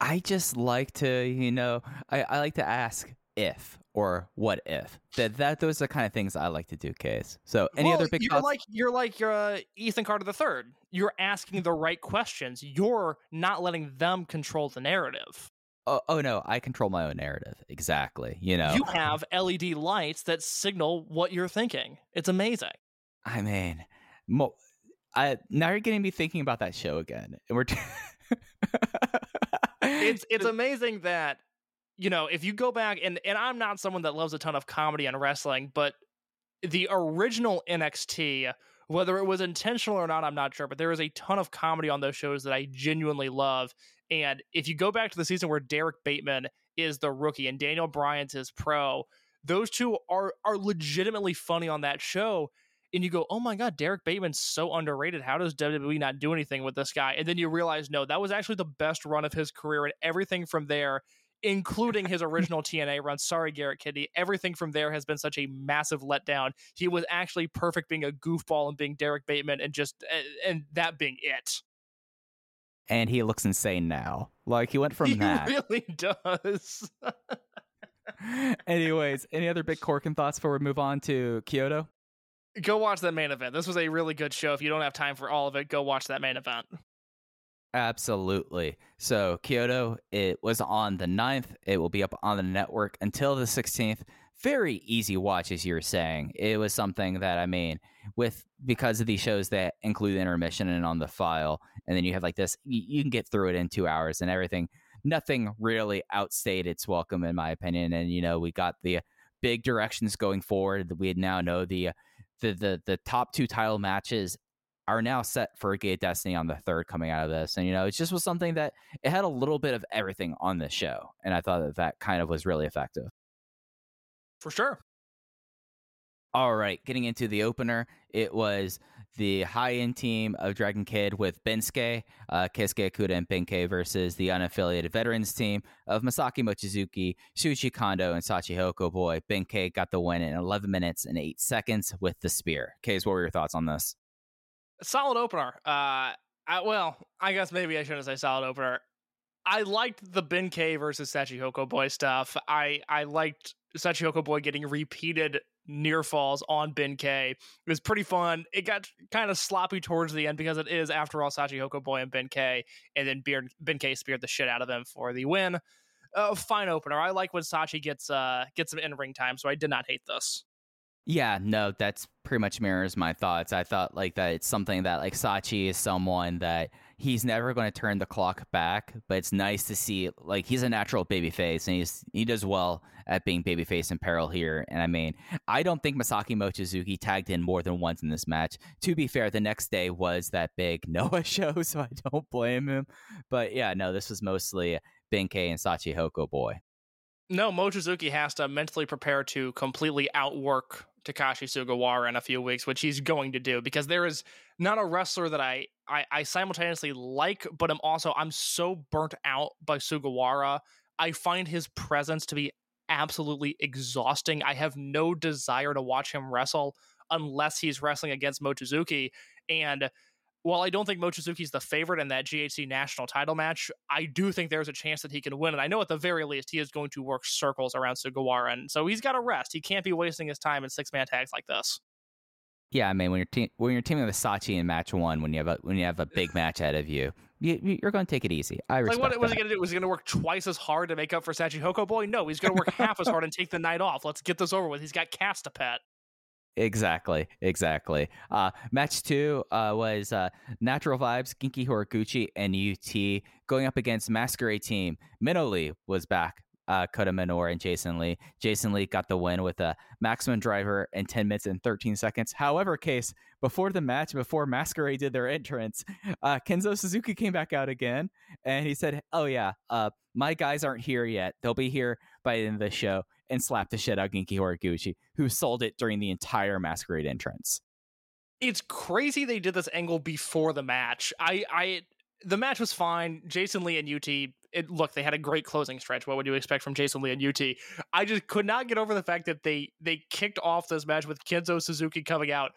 I just like to, you know, I, I like to ask if or what if that that those are the kind of things I like to do. Case. So any well, other big? You're thoughts? like you're like you're uh, Ethan Carter the third. You're asking the right questions. You're not letting them control the narrative. Oh, oh no, I control my own narrative. Exactly. You know, you have LED lights that signal what you're thinking. It's amazing. I mean, mo- I now you're getting me thinking about that show again, and we're. T- it's it's amazing that you know, if you go back and and I'm not someone that loves a ton of comedy and wrestling, but the original NXT, whether it was intentional or not, I'm not sure, but there is a ton of comedy on those shows that I genuinely love. And if you go back to the season where Derrick Bateman is the rookie and Daniel Bryan's is pro, those two are are legitimately funny on that show. And you go, oh my God, Derrick Bateman's so underrated. How does WWE not do anything with this guy? And then you realize, no, that was actually the best run of his career. And everything from there including his original TNA run. Sorry, Garrett Kidney. Everything from there has been such a massive letdown. He was actually perfect being a goofball and being Derrick Bateman and just and that being it. and he looks insane now. Like he went from he that. really does. Anyways, any other big Korakuen thoughts before we move on to Kyoto? go watch that main event. This was a really good show. If you don't have time for all of it, go watch that main event. Absolutely. So Kyoto, it was on the 9th. It will be up on the network until the 16th. Very easy watch, as you were saying. It was something that I mean, with because of these shows that include intermission and on the file, and then you have like this, you, you can get through it in two hours and everything. Nothing really outstayed its welcome, in my opinion. And you know, we got the big directions going forward. We now know the uh, the the the top two title matches are now set for Gate Destiny on the third coming out of this. And, you know, it just was something that it had a little bit of everything on this show. And I thought that that kind of was really effective. For sure. All right, getting into the opener, it was the high end team of Dragon Kid with Bensuke, uh, Keisuke Okuda, and Ben-K versus the unaffiliated veterans team of Masaaki Mochizuki, Shuji Kondo, and Shachihoko Boy. Ben-K got the win in 11 minutes and 8 seconds with the spear. Case, what were your thoughts on this? Solid opener. Uh, I, well, I guess maybe I shouldn't say solid opener. I liked the Ben-K versus Shachihoko Boy stuff. I I liked Shachihoko Boy getting repeated near falls on Ben-K. It was pretty fun. It got kind of sloppy towards the end because it is, after all, Shachihoko Boy and Ben-K, and then Beard, Ben-K speared the shit out of him for the win. Uh, fine opener. I like when Sachi gets uh gets some in ring time, so I did not hate this. Yeah, no, that's pretty much mirrors my thoughts. I thought like that it's something that like Sachi is someone that he's never going to turn the clock back, but it's nice to see like he's a natural babyface and he's he does well at being babyface in peril here. And I mean, I don't think Masaaki Mochizuki tagged in more than once in this match. To be fair, the next day was that big Noah show, so I don't blame him. But yeah, no, this was mostly Ben-K and Shachihoko boy. No, Mochizuki has to mentally prepare to completely outwork Takashi Sugiura in a few weeks, which he's going to do because there is not a wrestler that I, I I simultaneously like, but I'm also I'm so burnt out by Sugiura. I find his presence to be absolutely exhausting. I have no desire to watch him wrestle unless he's wrestling against Mochizuki. And while I don't think Mochizuki's the favorite in that GHC national title match, I do think there's a chance that he can win. And I know at the very least he is going to work circles around Sugiura. And so he's got to rest. He can't be wasting his time in six man tags like this. Yeah, I mean when you're te- when you're teaming with Sachi in match one, when you have a when you have a big match ahead of you, you you're going to take it easy. I Like, respect what was he going to do? Was he going to work twice as hard to make up for Shachihoko Boy? No, he's going to work half as hard and take the night off. Let's get this over with. He's got cast to pet. Exactly, exactly. Uh, match two uh, was uh, Natural Vibes, Genki Horiguchi, and UT going up against Masquerade Team. Minoli was back. Uh, Kota Minoura and Jason Lee. Jason Lee got the win with a maximum driver in 10 minutes and 13 seconds. However, case before the match, before Masquerade did their entrance, uh, Kenzo Suzuki came back out again and he said, Oh, yeah, uh, my guys aren't here yet. They'll be here by the end of the show and slapped the shit out of Genki Horiguchi, who sold it during the entire Masquerade entrance. it's crazy they did this angle before the match. I, I, the match was fine. Jason Lee and UT. It look, they had a great closing stretch. What would you expect from Jason Lee and UT? I just could not get over the fact that they they kicked off this match with Kenzo Suzuki coming out.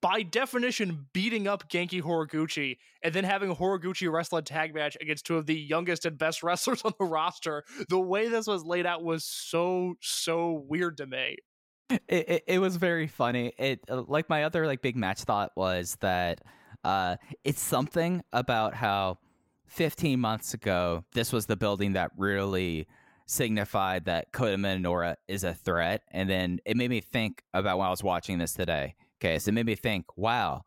By definition, beating up Genki Horiguchi and then having Horiguchi wrestle a tag match against two of the youngest and best wrestlers on the roster. The way this was laid out was so so weird to me. It, it, it was very funny. It uh, like my other like big match thought was that uh, it's something about how 15 months ago this was the building that really signified that Kota Minoura is a threat, and then it made me think about when I was watching this today. Okay, so it made me think, wow.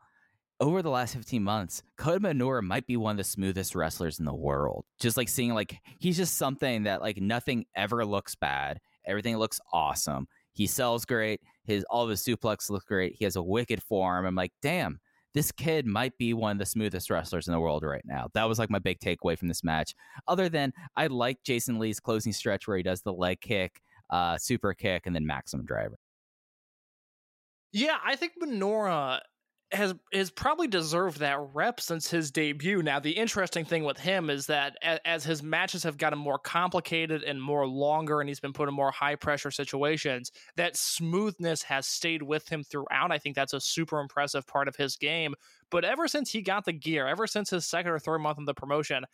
Over the last 15 months, Kota Minoura might be one of the smoothest wrestlers in the world. Just like seeing like he's just something that like nothing ever looks bad. Everything looks awesome. He sells great. His all of his suplex look great. He has a wicked form. I'm like, damn, this kid might be one of the smoothest wrestlers in the world right now. That was like my big takeaway from this match. Other than I like Jason Lee's closing stretch where he does the leg kick, uh, super kick, and then maximum driver. Yeah, I think Minoura has has probably deserved that rep since his debut. Now, the interesting thing with him is that as, as his matches have gotten more complicated and more longer, and he's been put in more high pressure situations, that smoothness has stayed with him throughout. I think that's a super impressive part of his game. But ever since he got the gear, ever since his second or third month in the promotion,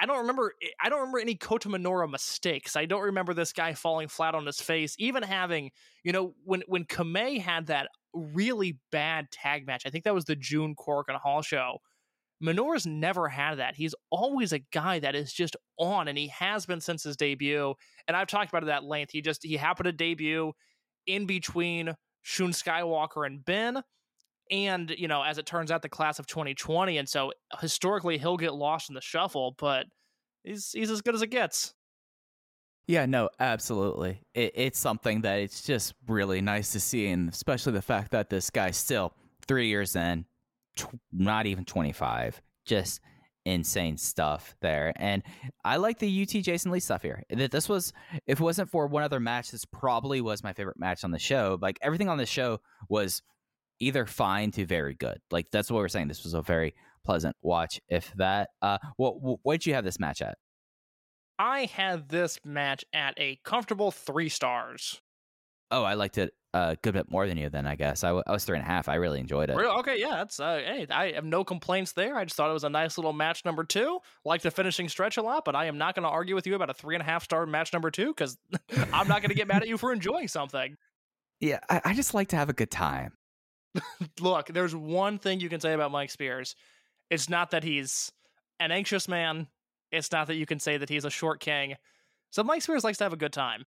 I- don't remember. Eh, I don't remember any Kota Minoura mistakes. I don't remember this guy falling flat on his face. Even having, you know, when when Kamei had that really bad tag match. I think that was the June Korakuen Hall show. Minoura's never had that. He's always a guy that is just on, and he has been since his debut. And I've talked about it at length. He just he happened to debut in between Shun Skywalker and Ben, and you know, as it turns out, the class of 2020. And so historically, he'll get lost in the shuffle, but he's he's as good as it gets. Yeah, no, absolutely. It, it's something that it's just really nice to see, and especially the fact that this guy's still three years in, tw- not even 25. Just insane stuff there. And I like the UT Jason Lee stuff here. That this was, if it wasn't for one other match, this probably was my favorite match on the show. Like everything on the show was either fine to very good. Like that's what we're saying. This was a very pleasant watch. If that, uh, what what did you have this match at? I had this match at a comfortable three stars. Oh, I liked it a good bit more than you. Then I guess I, w- I was three and a half. I really enjoyed it. Okay, yeah, that's uh, hey, I have no complaints there. I just thought it was a nice little match number two. Like the finishing stretch a lot, but I am not going to argue with you about a three and a half star match number two because I'm not going to get mad at you for enjoying something. Yeah, I, I just like to have a good time. Look, there's one thing you can say about Mike Spears. It's not that he's an anxious man. It's not that you can say that he's a short king. So Mike Spears likes to have a good time.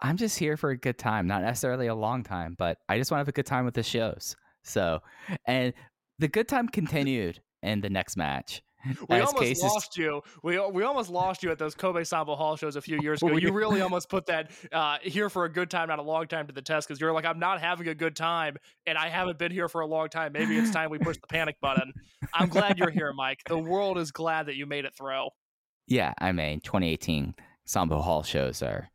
I'm just here for a good time, not necessarily a long time, but I just want to have a good time with the shows. So, and the good time continued in the next match. We almost cases- lost you. We we almost lost you at those Kobe Sanbo Hall shows a few years ago. You really almost put that uh, here for a good time, not a long time to the test because you're like, I'm not having a good time, and I haven't been here for a long time. Maybe it's time we push the panic button. I'm glad you're here, Mike. The world is glad that you made it through. Yeah, I mean, 2018 Sanbo Hall shows are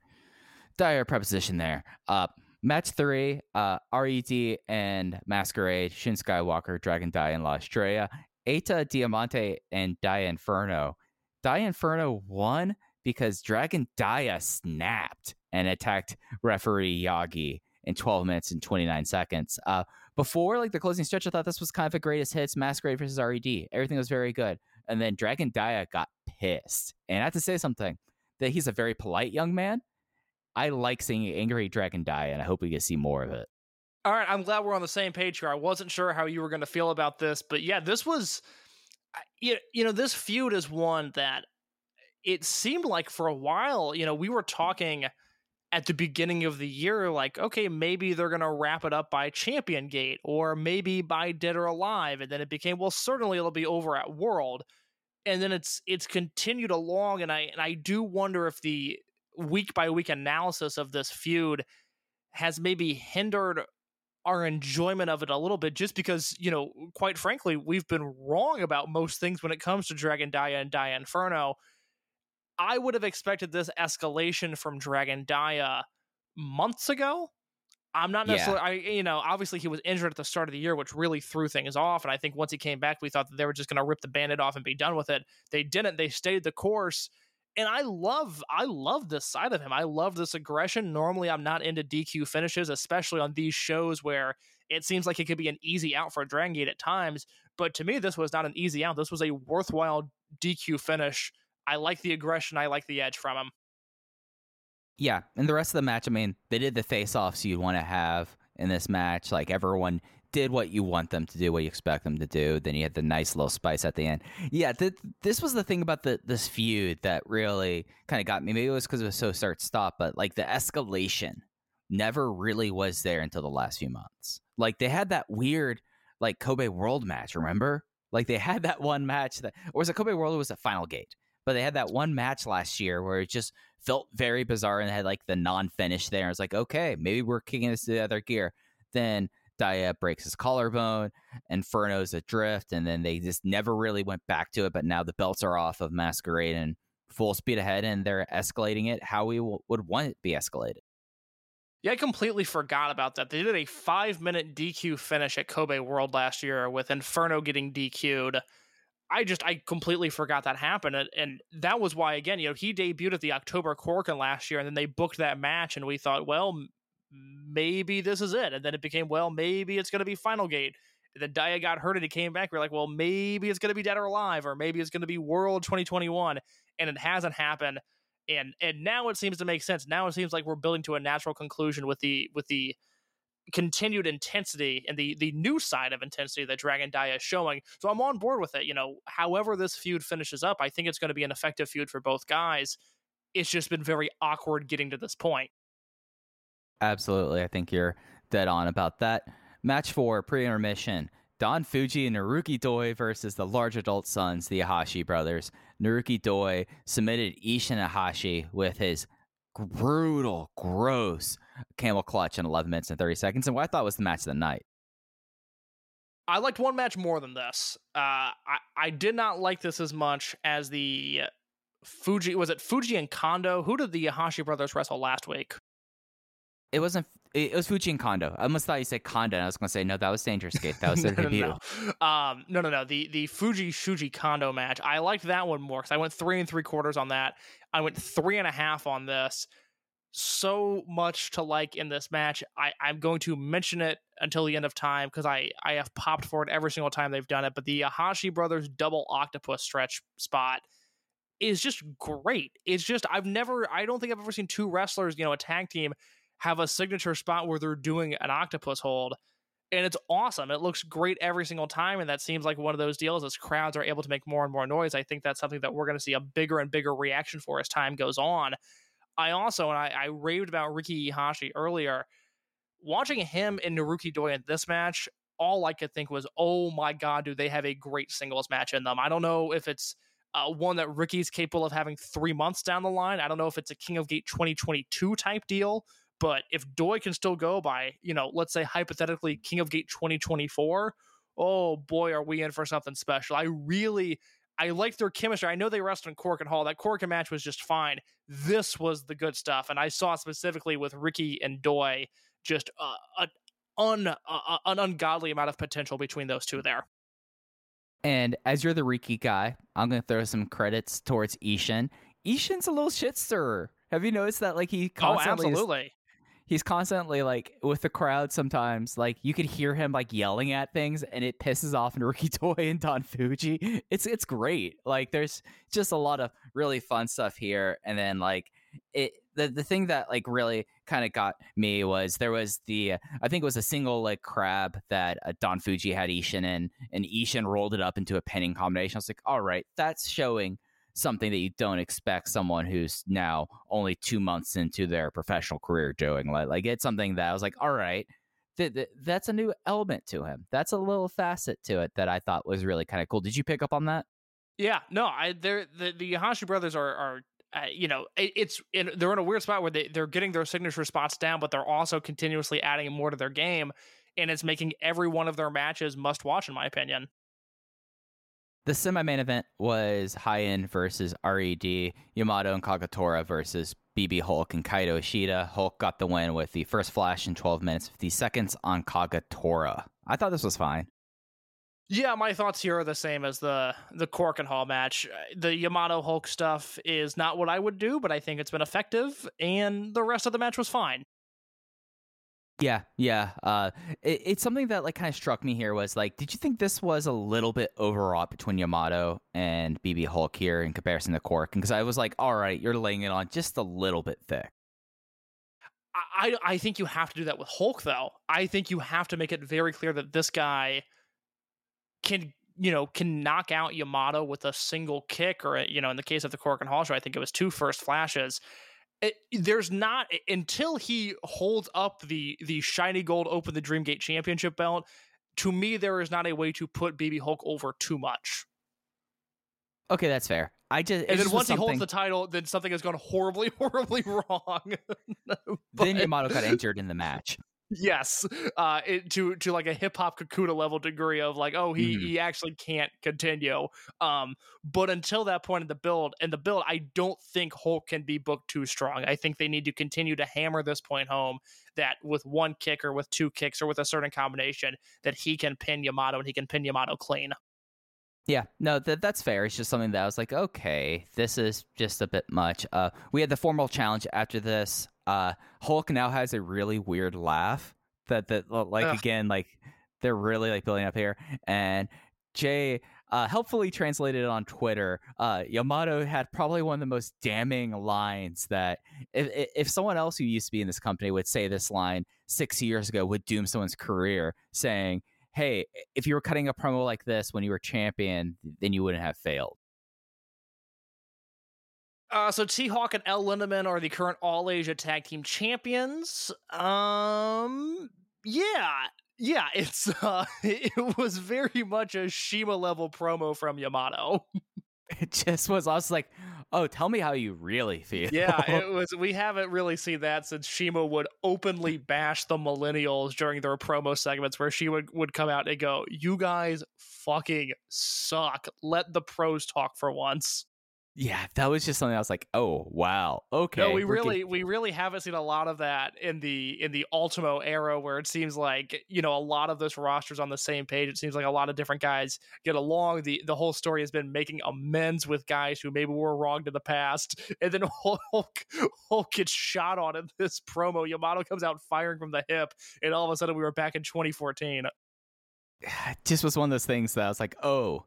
dire preposition there. Uh, match three, uh, RED and Masquerade, Shun Skywalker, Dragon Dia, and La Estrella. Eita Diamante and Dia Inferno. Dia Inferno won because Dragon Dia snapped and attacked referee Yagi in 12 minutes and 29 seconds. Uh, before like the closing stretch, I thought this was kind of a greatest hits Masquerade versus RED. Everything was very good. And then Dragon Dia got pissed. And I have to say something that he's a very polite young man. I like seeing angry Dragon Dia, and I hope we get to see more of it. All right, I'm glad we're on the same page here. I wasn't sure how you were going to feel about this, but yeah, this was, you you know, this feud is one that it seemed like for a while, you know, we were talking at the beginning of the year, like, okay, maybe they're going to wrap it up by Champion Gate or maybe by Dead or Alive, and then it became, well, certainly it'll be over at World, and then it's it's continued along, and I and I do wonder if the week by week analysis of this feud has maybe hindered our enjoyment of it a little bit just because, you know, quite frankly, we've been wrong about most things when it comes to Dragon Dia and Dia Inferno. I would have expected this escalation from Dragon Dia months ago. I'm not Yeah. necessarily, I, you know, obviously he was injured at the start of the year, which really threw things off. And I think once he came back, we thought that they were just going to rip the bandit off and be done with it. They didn't. They stayed the course and I love I love this side of him. I love this aggression. Normally I'm not into DQ finishes, especially on these shows where it seems like it could be an easy out for Dragon Gate at times. But to me, this was not an easy out. This was a worthwhile DQ finish. I like the aggression. I like the edge from him. Yeah, and the rest of the match, I mean, they did the face-offs you'd want to have in this match. Like everyone did what you want them to do, what you expect them to do. Then you had the nice little spice at the end. Yeah, th- this was the thing about the this feud that really kind of got me. Maybe it was because it was so start stop, but like the escalation never really was there until the last few months. Like they had that weird like Kobe World match. Remember? Like they had that one match that, or was it Kobe World? Or was it Final Gate? But they had that one match last year where it just felt very bizarre and had like the non-finish there. I was like, okay, maybe we're kicking this to the other gear. Then Dia breaks his collarbone, Inferno's adrift, and then they just never really went back to it. But now the belts are off of Masquerade and full speed ahead, and they're escalating it how we w- would want it to be escalated. Yeah, I completely forgot about that. They did a five minute DQ finish at Kobe World last year with Inferno getting DQ'd. I just I completely forgot that happened, and, and that was why again, you know, he debuted at the October Korakuen last year, and then they booked that match, and we thought, well, maybe this is it, and then it became, well, maybe it's going to be Final Gate. And then Dia got hurt, and he came back. We're like, well, maybe it's going to be Dead or Alive, or maybe it's going to be World 2021, and it hasn't happened. And and now it seems to make sense. Now it seems like we're building to a natural conclusion with the with the continued intensity and the the new side of intensity that Dragon Dia is showing. So I'm on board with it. You know, however this feud finishes up, I think it's going to be an effective feud for both guys. It's just been very awkward getting to this point. Absolutely. I think you're dead on about that. Match four, pre intermission. Don Fuji and Naruki Doi versus the large adult sons, the Iihashi brothers. Naruki Doi submitted Ishin Iihashi with his brutal, gross camel clutch in 11 minutes and 30 seconds, and what I thought was the match of the night. I liked one match more than this. Uh, I I did not like this as much as the Fuji. Was it Fuji and Kondo? Who did the Iihashi brothers wrestle last week? It wasn't. It was Fuji and Kondo. I almost thought you said Kondo. And I was going to say no. That was Dangerous Gate. That was their no, debut. no, no. Um, no, no, no. The the Fuji Shuji Kondo match. I liked that one more because I went three and three quarters on that. I went three and a half on this. So much to like in this match. I I'm going to mention it until the end of time because I I have popped for it every single time they've done it. But the Iihashi brothers double octopus stretch spot is just great. It's just I've never I don't think I've ever seen two wrestlers, you know, a tag team have a signature spot where they're doing an octopus hold. And it's awesome. It looks great every single time. And that seems like one of those deals as crowds are able to make more and more noise. I think that's something that we're going to see a bigger and bigger reaction for as time goes on. I also, and I, I raved about Riki Iihashi earlier, watching him and Naruki Doi in this match, all I could think was, oh my God, do they have a great singles match in them? I don't know if it's uh, one that Riki's capable of having three months down the line. I don't know if it's a King of Gate 2022 type deal, but if Doi can still go by, you know, let's say hypothetically King of Gate 2024, oh boy, are we in for something special. I really, I like their chemistry. I know they wrestled in Korakuen Hall. That Korakuen match was just fine. This was the good stuff. And I saw specifically with Riki and Doi just uh, a, un, uh, an ungodly amount of potential between those two there. And as you're the Riki guy, I'm going to throw some credits towards Ishin. Ishin's a little shit stirrer. Have you noticed that? Like he constantly oh, is- absolutely. He's constantly like with the crowd sometimes like you could hear him like yelling at things and it pisses off Naruki Doi and Don Fuji. It's it's great. Like there's just a lot of really fun stuff here and then like it the the thing that like really kind of got me was there was the I think it was a single like crab that uh, Don Fuji had Ishin in and Ishin rolled it up into a pinning combination. I was like, "All right, that's showing something that you don't expect someone who's now only two months into their professional career doing. Like, like it's something that I was like, all right, th- th- that's a new element to him. That's a little facet to it that I thought was really kind of cool. Did you pick up on that? Yeah, no, I they're the the Iihashi brothers are are uh, you know it, it's in, they're in a weird spot where they they're getting their signature spots down, but they're also continuously adding more to their game, and it's making every one of their matches must watch, in my opinion. The semi main event was High End versus RED, Yamato and Kagetora versus BB Hulk and Kaito Ishida. Hulk got the win with the first flash in 12 minutes 50 seconds on Kagetora. I thought this was fine. Yeah, my thoughts here are the same as the the Korakuen Hall match. The Yamato Hulk stuff is not what I would do, but I think it's been effective, and the rest of the match was fine. Yeah, yeah. Uh, it, it's something that like kind of struck me here was like, did you think this was a little bit overwrought between Yamato and BB Hulk here in comparison to Cork? Because I was like, all right, you're laying it on just a little bit thick. I, I think you have to do that with Hulk, though. I think you have to make it very clear that this guy can, you know, can knock out Yamato with a single kick, or you know, in the case of the Korakuen Hall show, I think it was two first flashes. It, there's not eh, until he holds up the the shiny gold Open the Dreamgate Championship belt. To me, there is not a way to put BB Hulk over too much. Okay, that's fair. I just And then once he holds the title, then something has gone horribly, horribly wrong. then Yamato got injured in the match. Yes, uh, it, to to like a hip hop Kakuta level degree of like, oh, he Mhm. he actually can't continue. Um, but until that point in the build, and the build, I don't think Hulk can be booked too strong. I think they need to continue to hammer this point home that with one kick or with two kicks or with a certain combination that he can pin Yamato and he can pin Yamato clean. Yeah, no, that that's fair. It's just something that I was like, okay, this is just a bit much. Uh, we had the formal challenge after this. Uh, Hulk now has a really weird laugh that that uh, like Ugh. again like they're really like building up here. And Jay uh, helpfully translated it on Twitter. Uh, Yamato had probably one of the most damning lines that if if- if someone else who used to be in this company would say this line six years ago would doom someone's career, saying hey, if you were cutting a promo like this when you were champion, then you wouldn't have failed. Uh, so T-Hawk and El Lindaman are the current All Asia Tag Team Champions. Um, yeah, yeah, it's uh, it was very much a CIMA level promo from Yamato. It just was. I was like, oh, tell me how you really feel. Yeah, it was. We haven't really seen that since CIMA would openly bash the millennials during their promo segments, where she would would come out and go, "You guys fucking suck. Let the pros talk for once." Yeah, that was just something I was like, oh, wow, okay. no, we really get- we really haven't seen a lot of that in the in the Ultimo era where it seems like, you know, a lot of those roster's on the same page. It seems like a lot of different guys get along. The the whole story has been making amends with guys who maybe were wronged in the past. And then Hulk Hulk gets shot on in this promo. Yamato comes out firing from the hip, and all of a sudden we were back in 2014. it just was one of those things that I was like, oh,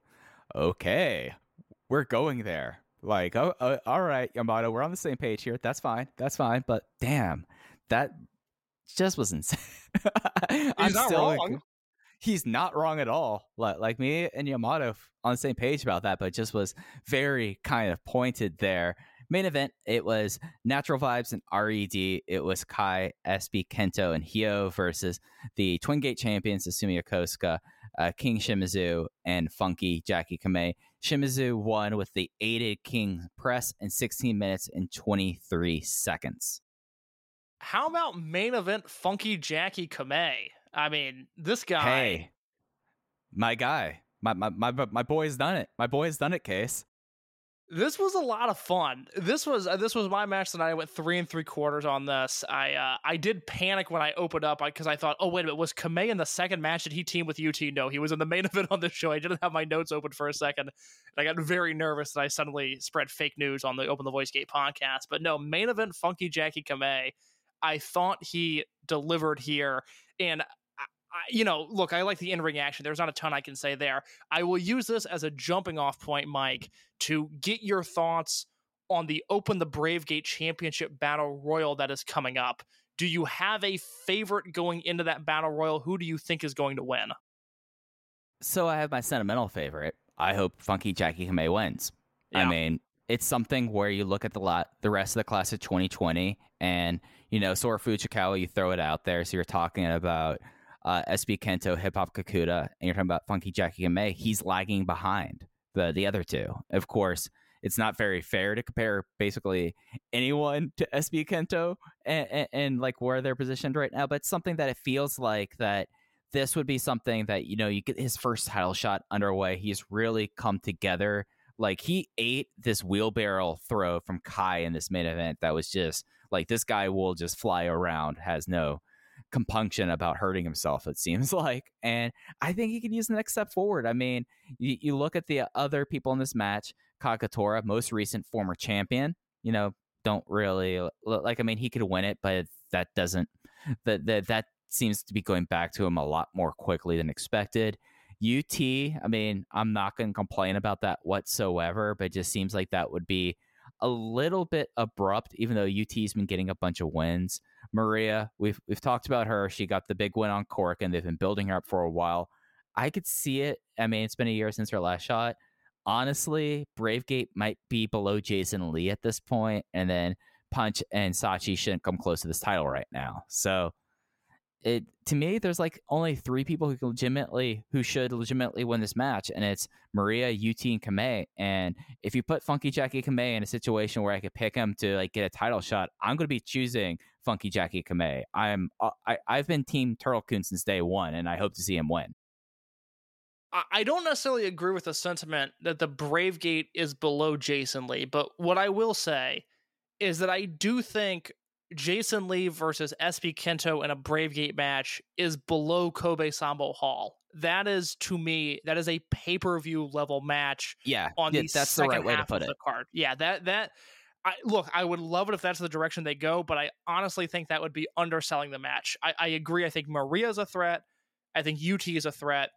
okay, we're going there. Like, oh, uh, all right, Yamato, we're on the same page here. That's fine. That's fine. But damn, that just was insane. I'm He's not still wrong. he's not wrong at all. Like, like me and Yamato on the same page about that, but just was very kind of pointed there. Main event, it was Natural Vibes and RED. It was Kai, SB Kento, and Hyo versus the Twin Gate champions, Susumu Yokosuka, uh, King Shimizu, and Funky Jacky Kamei. Shimizu won with the aided King press in 16 minutes and 23 seconds. How about main event Funky Jacky Kamei? I mean, this guy. Hey, my guy, my my my my boy's done it. My boy's done it. Case. This was a lot of fun. This was uh, this was my match tonight. I went three and three quarters on this. I uh, I did panic when I opened up because I thought, oh wait a minute, was Kamei in the second match? Did he team with UT? No, he was in the main event on the show. I didn't have my notes open for a second, and I got very nervous that I suddenly spread fake news on the Open the Voice Gate podcast. But no, main event Funky Jacky Kamei. I thought he delivered here, and. You know, look, I like the in ring action. There's not a ton I can say there. I will use this as a jumping off point, Mike, to get your thoughts on the Open the Brave Gate Championship Battle Royal that is coming up. Do you have a favorite going into that Battle Royal? Who do you think is going to win? So I have my sentimental favorite. I hope Funky Jacky Kamei wins. I mean, it's something where you look at the lot, the rest of the class of 2020, and you know, Sora Fujikawa, you throw it out there. So you're talking about uh, SB Kento, Hip Hop Kakuta, and you're talking about Funky Jacky and May, He's lagging behind the the other two. Of course, it's not very fair to compare basically anyone to SB Kento and, and, and like where they're positioned right now. But it's something that it feels like that this would be something that you know you get his first title shot underway. He's really come together. Like he ate this wheelbarrow throw from Kai in this main event. That was just like this guy will just fly around, has no compunction about hurting himself. It seems like, and I think he could use the next step forward. I mean, you, you look at the other people in this match. Kagetora, most recent former champion. You know, don't really look like. I mean, he could win it, but that doesn't. That that that seems to be going back to him a lot more quickly than expected. UT, I mean, I'm not going to complain about that whatsoever, but just seems like that would be a little bit abrupt, even though UT's been getting a bunch of wins. Maria, we've we've talked about her. She got the big win on Cork, and they've been building her up for a while. I could see it. I mean, it's been a year since her last shot. Honestly, Bravegate might be below Jason Lee at this point, and then Punch and Sachi shouldn't come close to this title right now. So it to me there's like only three people who can legitimately who should legitimately win this match and it's Maria, UT, and Kamei. And if you put Funky Jacky Kamei in a situation where I could pick him to like get a title shot, I'm going to be choosing Funky Jacky Kamei. I'm uh, I I've been Team Turtle Coon since day one, and I hope to see him win. I- I don't necessarily agree with the sentiment that the Brave Gate is below Jason Lee, but what I will say is that I do think Jason Lee versus SB Kento in a Brave Gate match is below Kobe Sanbo Hall. That is to me, that is a pay per view level match Yeah, on yeah, the that's the second right way to half put of it. the card. Yeah, that that I look, I would love it if that's the direction they go, but I honestly think that would be underselling the match. I, I agree. I think Maria's a threat. I think UT is a threat.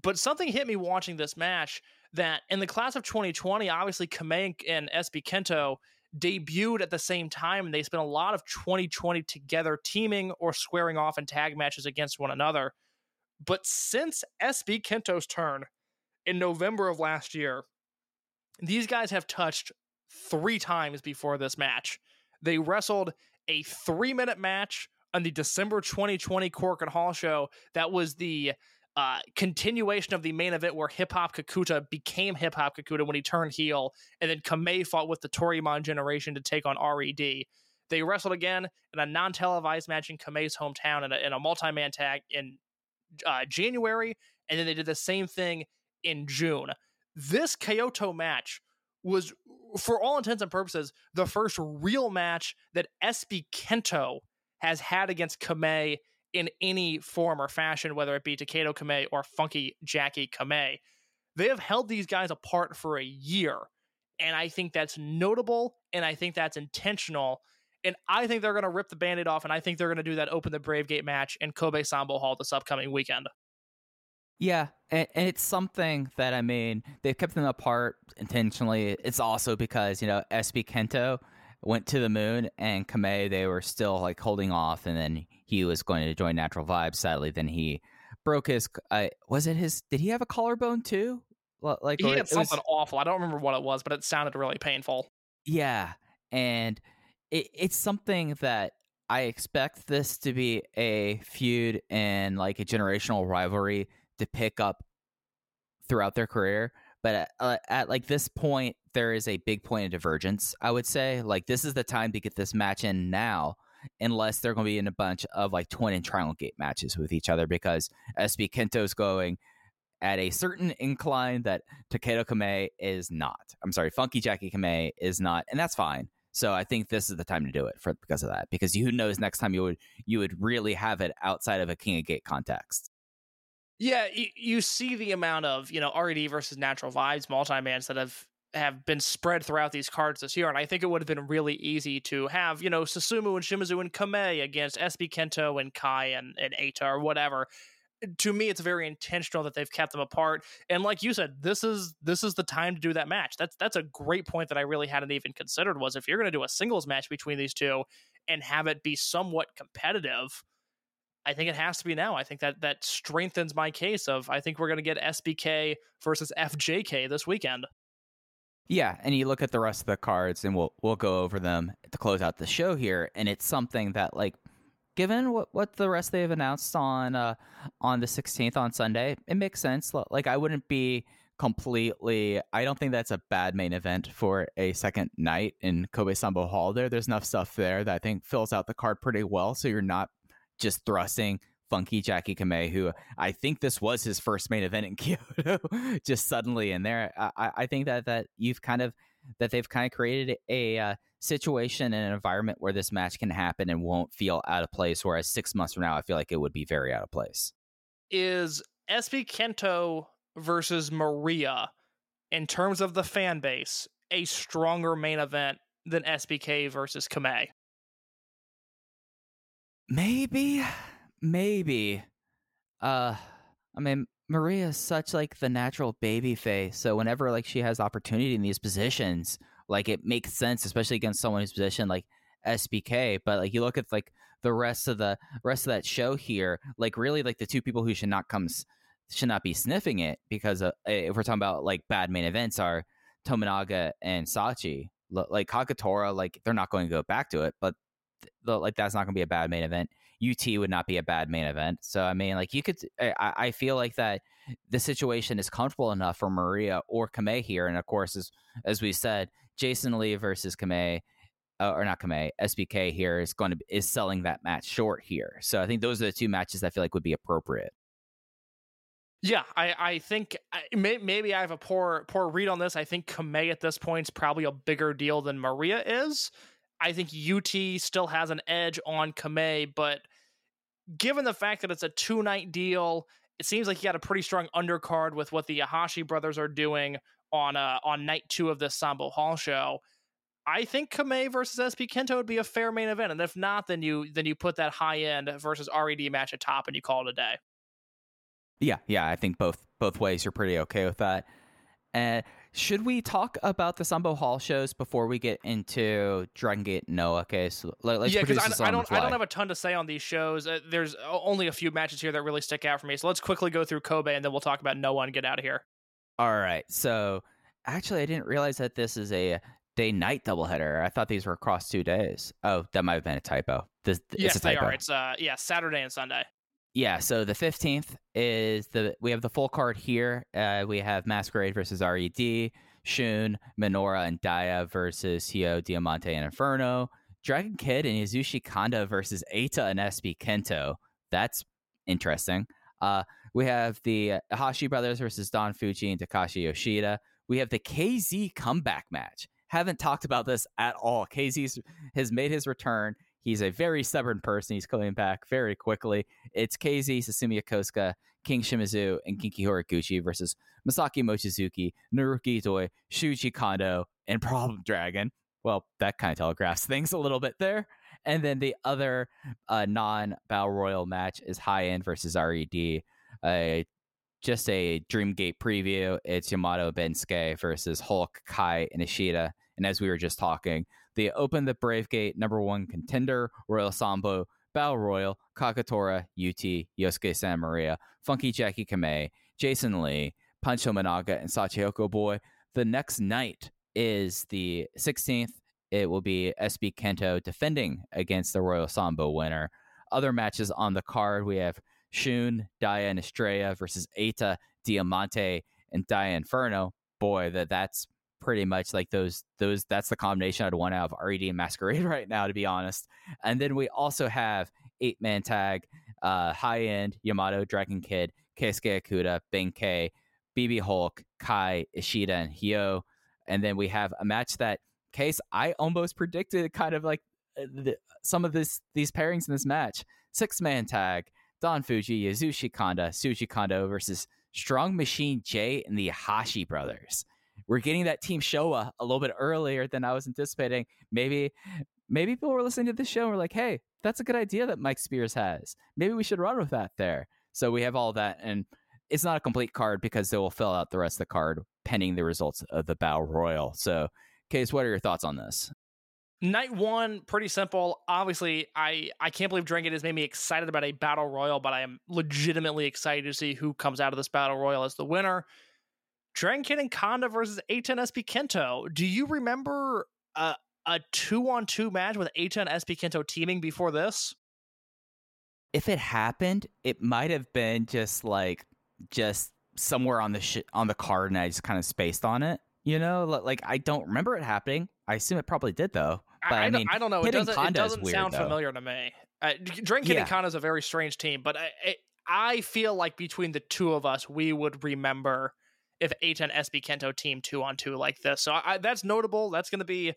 But something hit me watching this match that in the class of 2020, obviously Kamei and SB Kento debuted at the same time, and they spent a lot of 2020 together teaming or squaring off in tag matches against one another. But since SB Kento's turn in November of last year, these guys have touched three times before this match. They wrestled a three minute match on the December 2020 Korakuen Hall show. That was the uh, continuation of the main event where Hip Hop Kakuta became Hip Hop Kakuta when he turned heel, and then Kamei fought with the Toryumon generation to take on RED. They wrestled again in a non televised match in Kamei's hometown in a, a multi man tag in uh, January, and then they did the same thing in June. This Kyoto match was, for all intents and purposes, the first real match that SB Kento has had against Kamei in any form or fashion, whether it be Takedo Kamei or Funky Jacky Kamei. They have held these guys apart for a year. And I think that's notable and I think that's intentional. And I think they're going to rip the bandit off. And I think they're going to do that Open the Brave Gate match in Kobe Sanbo Hall this upcoming weekend. Yeah, and it's something that I mean they've kept them apart intentionally. It's also because you know SB Kento went to the moon and Kamei they were still like holding off, and then he was going to join Natural Vibes. Sadly, then he broke his. Uh, was it his? Did he have a collarbone too? Like He had it was- something awful. I don't remember what it was, but it sounded really painful. Yeah, and it, it's something that I expect this to be a feud and like a generational rivalry to pick up throughout their career. But at, uh, at like this point, there is a big point of divergence. I would say like this is the time to get this match in now, unless they're going to be in a bunch of like twin and triangle gate matches with each other because SB Kento's going at a certain incline that Takedo Kamei is not. I'm sorry, Funky Jacky Kamei is not, and that's fine. So I think this is the time to do it for because of that. Because who knows next time you would you would really have it outside of a King of Gate context. Yeah, you, you see the amount of you know RED versus Natural Vibes multi-mans that have have been spread throughout these cards this year, and I think it would have been really easy to have you know Susumu and Shimizu and Kamei against SB Kento and Kai and, and Eita or whatever. To me, it's very intentional that they've kept them apart, and like you said, this is this is the time to do that match. That's that's a great point that I really hadn't even considered. Was if you're going to do a singles match between these two and have it be somewhat competitive. I think it has to be now. I think that that strengthens my case of I think we're going to get SBK versus FJK this weekend. Yeah, and you look at the rest of the cards, and we'll we'll go over them to close out the show here. And it's something that, like, given what what the rest they've announced on uh on the 16th on Sunday, it makes sense. Like, I wouldn't be completely. I don't think that's a bad main event for a second night in Kobe Sanbo Hall. There, there's enough stuff there that I think fills out the card pretty well. So you're not just thrusting Funky Jacky Kamei, who I think this was his first main event in Kyoto, just suddenly in there. I, I- think that that you've kind of that they've kind of created a uh, situation and an environment where this match can happen and won't feel out of place. Whereas six months from now, I feel like it would be very out of place. Is SB Kento versus Maria in terms of the fan base a stronger main event than SBK versus Kamei? Maybe, maybe. Uh, I mean, Maria is such like the natural baby face. So whenever like she has opportunity in these positions, like it makes sense, especially against someone who's positioned like SBK. But like you look at like the rest of the rest of that show here, like really like the two people who should not come should not be sniffing it because uh, if we're talking about like bad main events are Tominaga and Sachi. Like Kagetora, like they're not going to go back to it, but th- like that's not going to be a bad main event. UT would not be a bad main event. So I mean, like you could, I, I feel like that the situation is comfortable enough for Maria or Kamei here, and of course, as as we said, Jason Lee versus Kamei. Uh, or not Kamei, SBK here is going to is selling that match short here. So I think those are the two matches I feel like would be appropriate. Yeah, I, I think I, may, maybe I have a poor poor read on this. I think Kamei at this point is probably a bigger deal than Maria is. I think UT still has an edge on Kamei, but given the fact that it's a two night deal, it seems like you got a pretty strong undercard with what the Iihashi brothers are doing on uh, on night two of this Sanbo Hall show. I think Kamei versus SB Kento would be a fair main event, and if not, then you then you put that high end versus RED match at top, and you call it a day. Yeah, yeah, I think both both ways you're pretty okay with that. And should we talk about the Sanbo Hall shows before we get into Dragon Gate Noah? Okay, so let, us yeah, because I, I, don't I don't have a ton to say on these shows. Uh, there's only a few matches here that really stick out for me. So let's quickly go through Kobe and then we'll talk about Noah and get out of here. All right. So actually, I didn't realize that this is a day night doubleheader. I thought these were across two days. Oh, that might have been a typo. This, yes, it's a typo. they are. It's uh yeah Saturday and Sunday. Yeah, so the 15th is the we have the full card here. Uh, we have Masquerade versus RED, Shun, Minoura, and Dia versus Hyo, Diamante, and Inferno. Dragon Kid and Yasushi Kanda versus Eita and SB Kento. That's interesting. Uh, we have the Iihashi brothers versus Don Fuji and Takashi Yoshida. We have the KZ comeback match. Haven't talked about this at all. KZ has made his return. He's a very stubborn person. He's coming back very quickly. It's KZ, Susumu Yokosuka, King Shimizu, and Genki Horiguchi versus Masaaki Mochizuki, Naruki Doi, Shuji Kondo, and Problem Dragon. Well, that kind of telegraphs things a little bit there. And then the other uh, non Battle Royal match is High End versus RED. Uh, just a Dreamgate preview. It's Yamato Bensuke versus Hulk, Kai, and Ishida. And as we were just talking, they opened the Brave Gate number one contender, Royal Sambo, Battle Royal, Kagetora, UT, Yosuke Santa Maria, Funky Jacky Kamei, Jason Lee, Punch Tominaga, and Shachihoko Boy. The next night is the 16th. It will be SB Kento defending against the Royal Sambo winner. Other matches on the card we have Shun, Dia, and Estrella versus Eita, Diamante, and Dia Inferno. Boy, that that's pretty much like those those that's the combination I'd want out of RED and Masquerade right now, to be honest. And then we also have eight man tag, uh, high end Yamato, Dragon Kid, Keisuke Okuda, Ben-K, BB Hulk, Kai, Ishida, and Hyo. And then we have a match that case I almost predicted kind of like uh, the, some of this these pairings in this match. Six man tag, Don Fuji, Yasushi Kanda, Shuji Kondo versus Strong Machine J and the Iihashi brothers we're getting that team Showa a little bit earlier than I was anticipating. Maybe maybe people were listening to the show and were like, hey, that's a good idea that Mike Spears has. Maybe we should run with that there. So we have all that and it's not a complete card because they will fill out the rest of the card pending the results of the Battle Royal. So, Case, what are your thoughts on this? Night one, pretty simple. Obviously, I I can't believe Dragon has made me excited about a battle royal, but I am legitimately excited to see who comes out of this battle royal as the winner. Dragon and Kanda versus Eita and SB Kento. Do you remember a, a two on two match with Eita and SB Kento teaming before this? If it happened, it might have been just like just somewhere on the sh- on the card, and I just kind of spaced on it. You know, like I don't remember it happening. I assume it probably did though. But I, I mean, I don't know. It doesn't, it doesn't weird, sound though. familiar to me. Uh, Dragon Kid Yeah. and Kanda is a very strange team, but I, I I feel like between the two of us, we would remember if Eita and SB Kento team two on two like this. So I, that's notable. That's going to be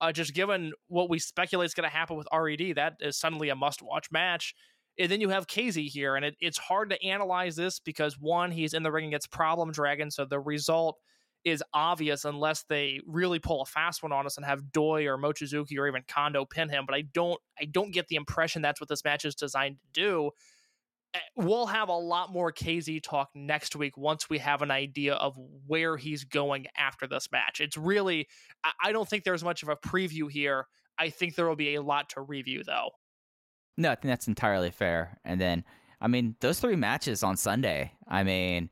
uh, just given what we speculate is going to happen with RED. That is suddenly a must watch match. And then you have KZ here, and it, it's hard to analyze this because one, he's in the ring against Problem Dragon, so the result is obvious unless they really pull a fast one on us and have Doi or Mochizuki or even Kondo pin him. But I don't, I don't get the impression that's what this match is designed to do. Eh, We'll have a lot more KZ talk next week once we have an idea of where he's going after this match. It's really, I- don't think there's much of a preview here. I think there will be a lot to review though. No, I think that's entirely fair. And then, I mean, those three matches on Sunday. I mean,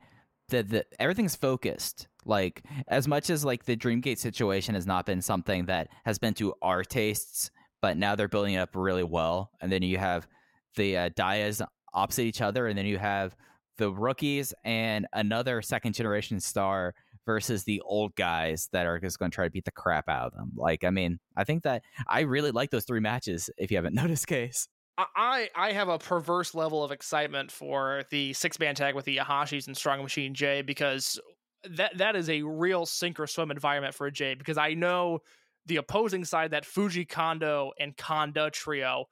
the the everything's focused. Like as much as like the Dreamgate situation has not been something that has been to our tastes, but now they're building it up really well. And then you have the uh, Dias opposite each other, and then you have the rookies and another second generation star versus the old guys that are just going to try to beat the crap out of them. Like, I mean, I think that I really like those three matches. If you haven't noticed, case. I I have a perverse level of excitement for the six man tag with the Iihashis and Strong Machine J because that that is a real sink or swim environment for a J because I know the opposing side that Fuji Kondo and Kanda trio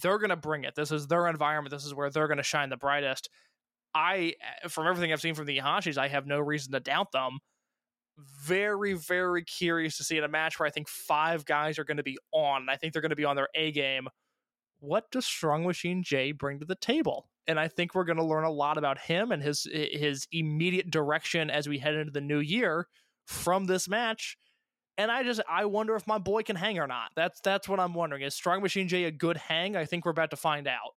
they're going to bring it. This is their environment. This is where they're going to shine the brightest. I eh, from everything I've seen from the Iihashis, I have no reason to doubt them. Very, very curious to see in a match where I think five guys are going to be on. I think they're going to be on their A game what does Strong Machine J bring to the table? And I think we're going to learn a lot about him and his eh, his immediate direction as we head into the new year from this match. And I just I wonder if my boy can hang or not. That's that's what I'm wondering. Is Strong Machine J a good hang? I think we're about to find out.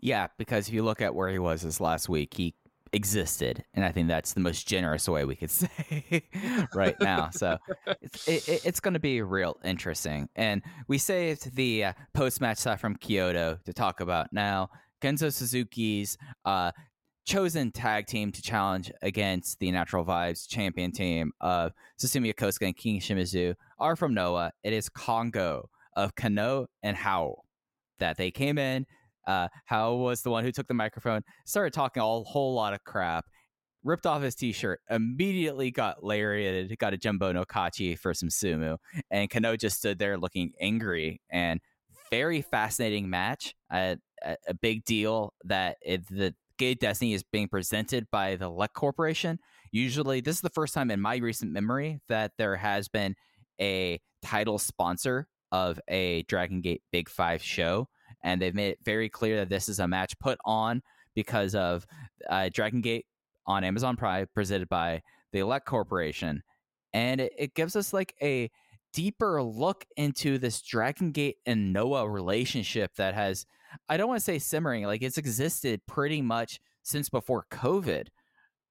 Yeah, because if you look at where he was this last week, he existed, and I think that's the most generous way we could say right now. So it's it, it's going to be real interesting. And we saved the uh, post match stuff from Kyoto to talk about now. Kenzo Suzuki's uh, chosen tag team to challenge against the Natural Vibes champion team of Susumu Yokosuka and King Shimizu are from Noah. It is Kongo of Kenoh and Haoh that they came in uh, Haoh was the one who took the microphone, started talking a whole lot of crap, ripped off his t-shirt, immediately got lariated, got a jumbo no kachi for some sumo, and Kenoh just stood there looking angry and very fascinating match. A, a big deal that it, the Gate Destiny is being presented by the Lek Corporation. Usually, this is the first time in my recent memory that there has been a title sponsor of a Dragon Gate Big Five show and they've made it very clear that this is a match put on because of uh, Dragon Gate on Amazon Prime, presented by the Elect Corporation, and it, it gives us like a deeper look into this Dragon Gate and Noah relationship that has, I don't want to say simmering, like it's existed pretty much since before COVID.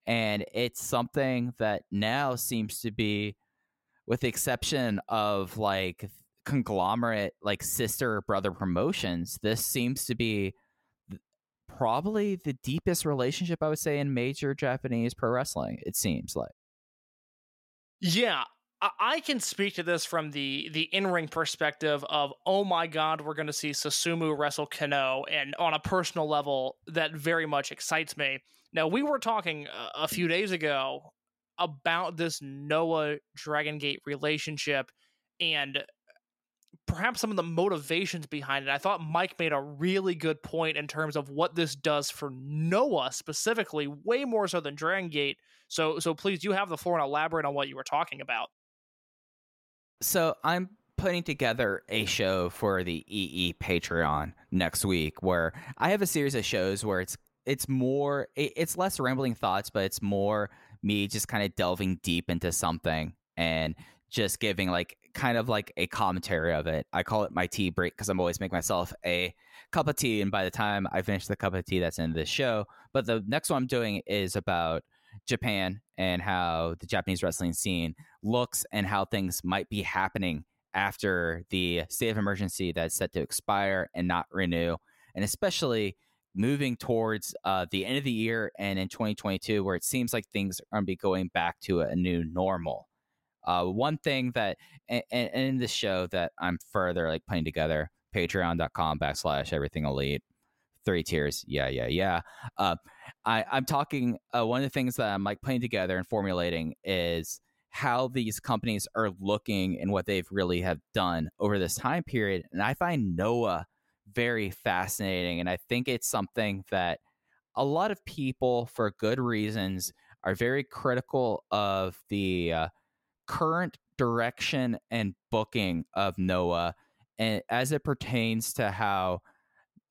And it's something that now seems to be, with the exception of like conglomerate like sister brother promotions this seems to be probably the deepest relationship i would say in major japanese pro wrestling it seems like yeah I can speak to this from the the in ring perspective of oh my god we're going to see Susumu wrestle Kenoh and on a personal level that very much excites me. Now we were talking a few days ago about this Noah Dragon Gate relationship and perhaps some of the motivations behind it. I thought Mike made a really good point in terms of what this does for Noah specifically, way more so than Dragon Gate. So, so please, you have the floor and elaborate on what you were talking about. So I'm putting together a show for the EE Patreon next week, where I have a series of shows where it's it's more it's less rambling thoughts, but it's more me just kind of delving deep into something and just giving like kind of like a commentary of it. I call it my tea break because I'm always making myself a cup of tea, and by the time I finish the cup of tea, that's in this show. But the next one I'm doing is about Japan and how the Japanese wrestling scene looks and how things might be happening after the state of emergency that's set to expire and not renew, and especially moving towards uh, the end of the year and in 2022, where it seems like things are going to be going back to a new normal. Uh, one thing that and, and in this show that I'm further like putting together, patreon.com backslash everything elite, three tiers. Yeah, yeah, yeah. Uh, I, I'm talking, uh, one of the things that I'm like putting together and formulating is how these companies are looking and what they've really have done over this time period. And I find Noah very fascinating. And I think it's something that a lot of people, for good reasons, are very critical of the uh, current direction and booking of Noah and as it pertains to how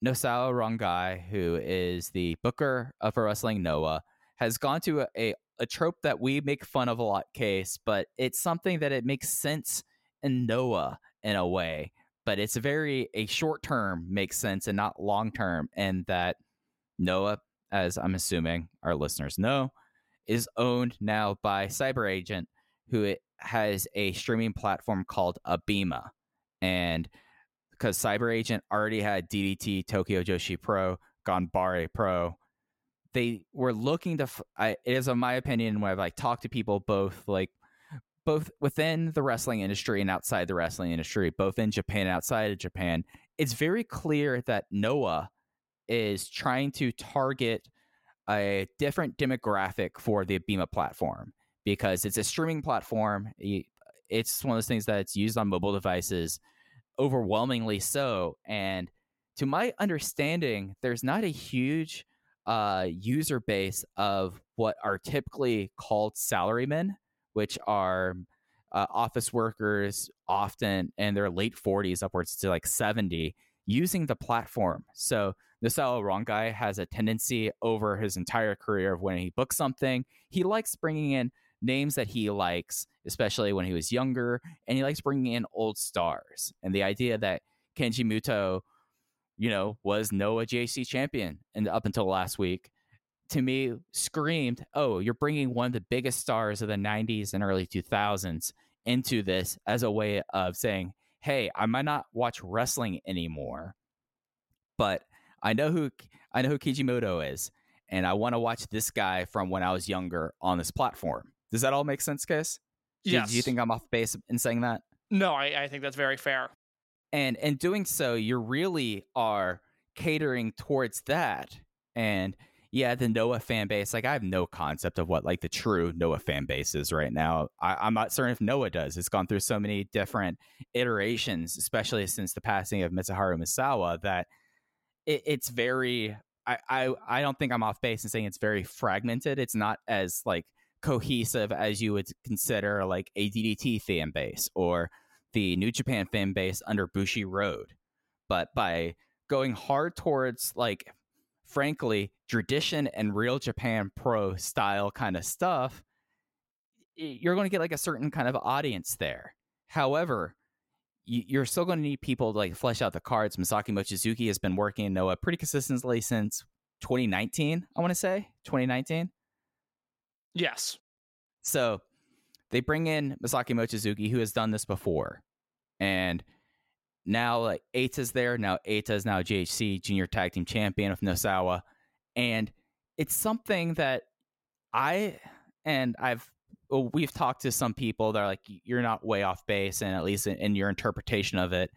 Nozawa Rongai, who is the booker of Wrestling Noah, has gone to a, a, a, trope that we make fun of a lot case, but it's something that it makes sense in Noah in a way. But it's very a short term makes sense and not long term, and that Noah, as I'm assuming our listeners know, is owned now by Cyber Agent, who it has a streaming platform called Abema. And because Cyber Agent already had DDT Tokyo Joshi Pro, Ganbare Pro. They were looking to. f- I, it is, in my opinion, when I've like talked to people both like both within the wrestling industry and outside the wrestling industry, both in Japan and outside of Japan, it's very clear that Noah is trying to target a different demographic for the Abema platform because it's a streaming platform. It's one of those things that's used on mobile devices, overwhelmingly so. And to my understanding, there's not a huge uh, user base of what are typically called salarymen, which are uh, office workers, often in their late 40s, upwards to like 70, using the platform. So Nozawa Rongai has a tendency over his entire career of when he books something, he likes bringing in names that he likes, especially when he was younger, and he likes bringing in old stars. And the idea that Keiji Muto, you know, was Noah JC champion and up until last week, to me screamed, "Oh, you're bringing one of the biggest stars of the 90s and early 2000s into this as a way of saying, "Hey, I might not watch wrestling anymore, but I know who I know who Keiji Muto is, and I want to watch this guy from when I was younger on this platform." Does that all make sense, Case? Do- Yes. Do you think I'm off base in saying that? No, I, I think that's very fair. and in doing so you really are catering towards that and yeah the noah fan base like i have no concept of what like the true noah fan base is right now I, i'm not certain if noah does it's gone through so many different iterations especially since the passing of mitsuharu misawa that it, it's very I, I i don't think i'm off base in saying it's very fragmented it's not as like cohesive as you would consider like a ddt fan base or the New Japan fan base under Bushiroad. But by going hard towards like frankly tradition and real Japan pro style kind of stuff, you're going to get like a certain kind of audience there. However, you're still going to need people to like flesh out the cards. Masaaki Mochizuki has been working in Noah pretty consistently since 2019, I want to say 2019. Yes. So they bring in Masaaki Mochizuki, who has done this before. And now like Eita's there. Now Eita is now GHC junior tag team champion of Nozawa. And it's something that I and I've well, we've talked to some people that are like, you're not way off base, and at least in, in your interpretation of it.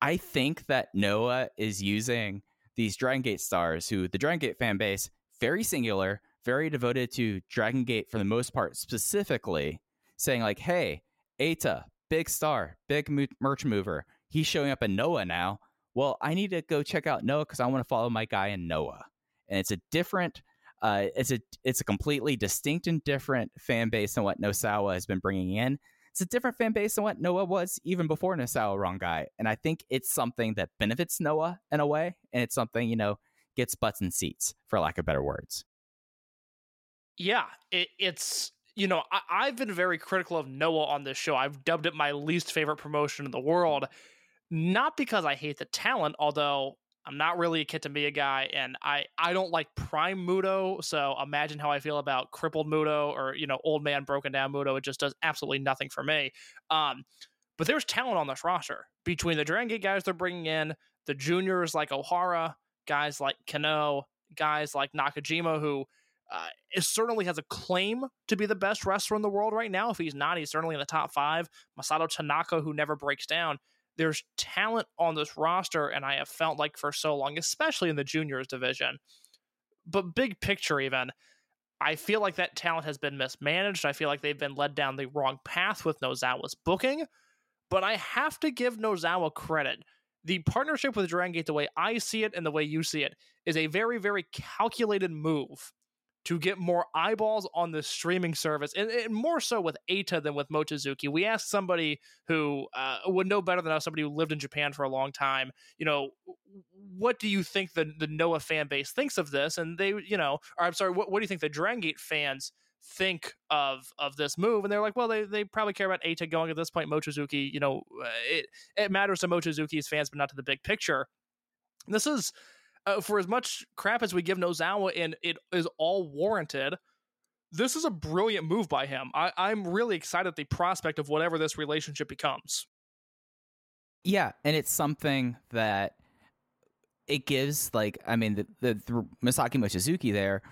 I think that Noah is using these Dragon Gate stars, who the Dragon Gate fan base, very singular, very devoted to Dragon Gate for the most part, specifically saying like, "Hey, Eita, big star, big mo- merch mover. He's showing up in Noah now. Well, I need to go check out Noah because I want to follow my guy in Noah." And it's a different, uh, it's a it's a completely distinct and different fan base than what Nozawa has been bringing in. It's a different fan base than what Noah was even before Nozawa Rongai. And I think it's something that benefits Noah in a way. And it's something, you know, gets butts and seats, for lack of better words. Yeah, it, it's you know I, I've been very critical of Noah on this show. I've dubbed it my least favorite promotion in the world, not because I hate the talent, although I'm not really a Kitamiya guy, and I I don't like Prime Muto. So imagine how I feel about crippled Muto or you know old man broken down Muto. It just does absolutely nothing for me. Um, but there's talent on this roster between the Dragon Gate guys they're bringing in, the juniors like O'Hara, guys like Kenoh, guys like Nakajima who uh, it certainly has a claim to be the best wrestler in the world right now. If he's not, he's certainly in the top five. Masato Tanaka, who never breaks down. There's talent on this roster, and I have felt like for so long, especially in the juniors division. But big picture, even, I feel like that talent has been mismanaged. I feel like they've been led down the wrong path with Nozawa's booking. But I have to give Nozawa credit. The partnership with Dragon Gate, the way I see it and the way you see it, is a very, very calculated move to get more eyeballs on the streaming service, and, and more so with Eita than with Mochizuki. We asked somebody who uh, would know better than us, somebody who lived in Japan for a long time, you know, what do you think the, the Noah fan base thinks of this? And they, you know, or I'm sorry, what, what do you think the Dragon Gate fans think of of this move? And they're like, well, they, they probably care about Eita going at this point. Mochizuki, you know, uh, it, it matters to Mochizuki's fans, but not to the big picture. This is uh, for as much crap as we give Nozawa, and it is all warranted. This is a brilliant move by him. I, I'm really excited at the prospect of whatever this relationship becomes. Yeah, and it's something that it gives like I mean the the, the Masaaki Mochizuki there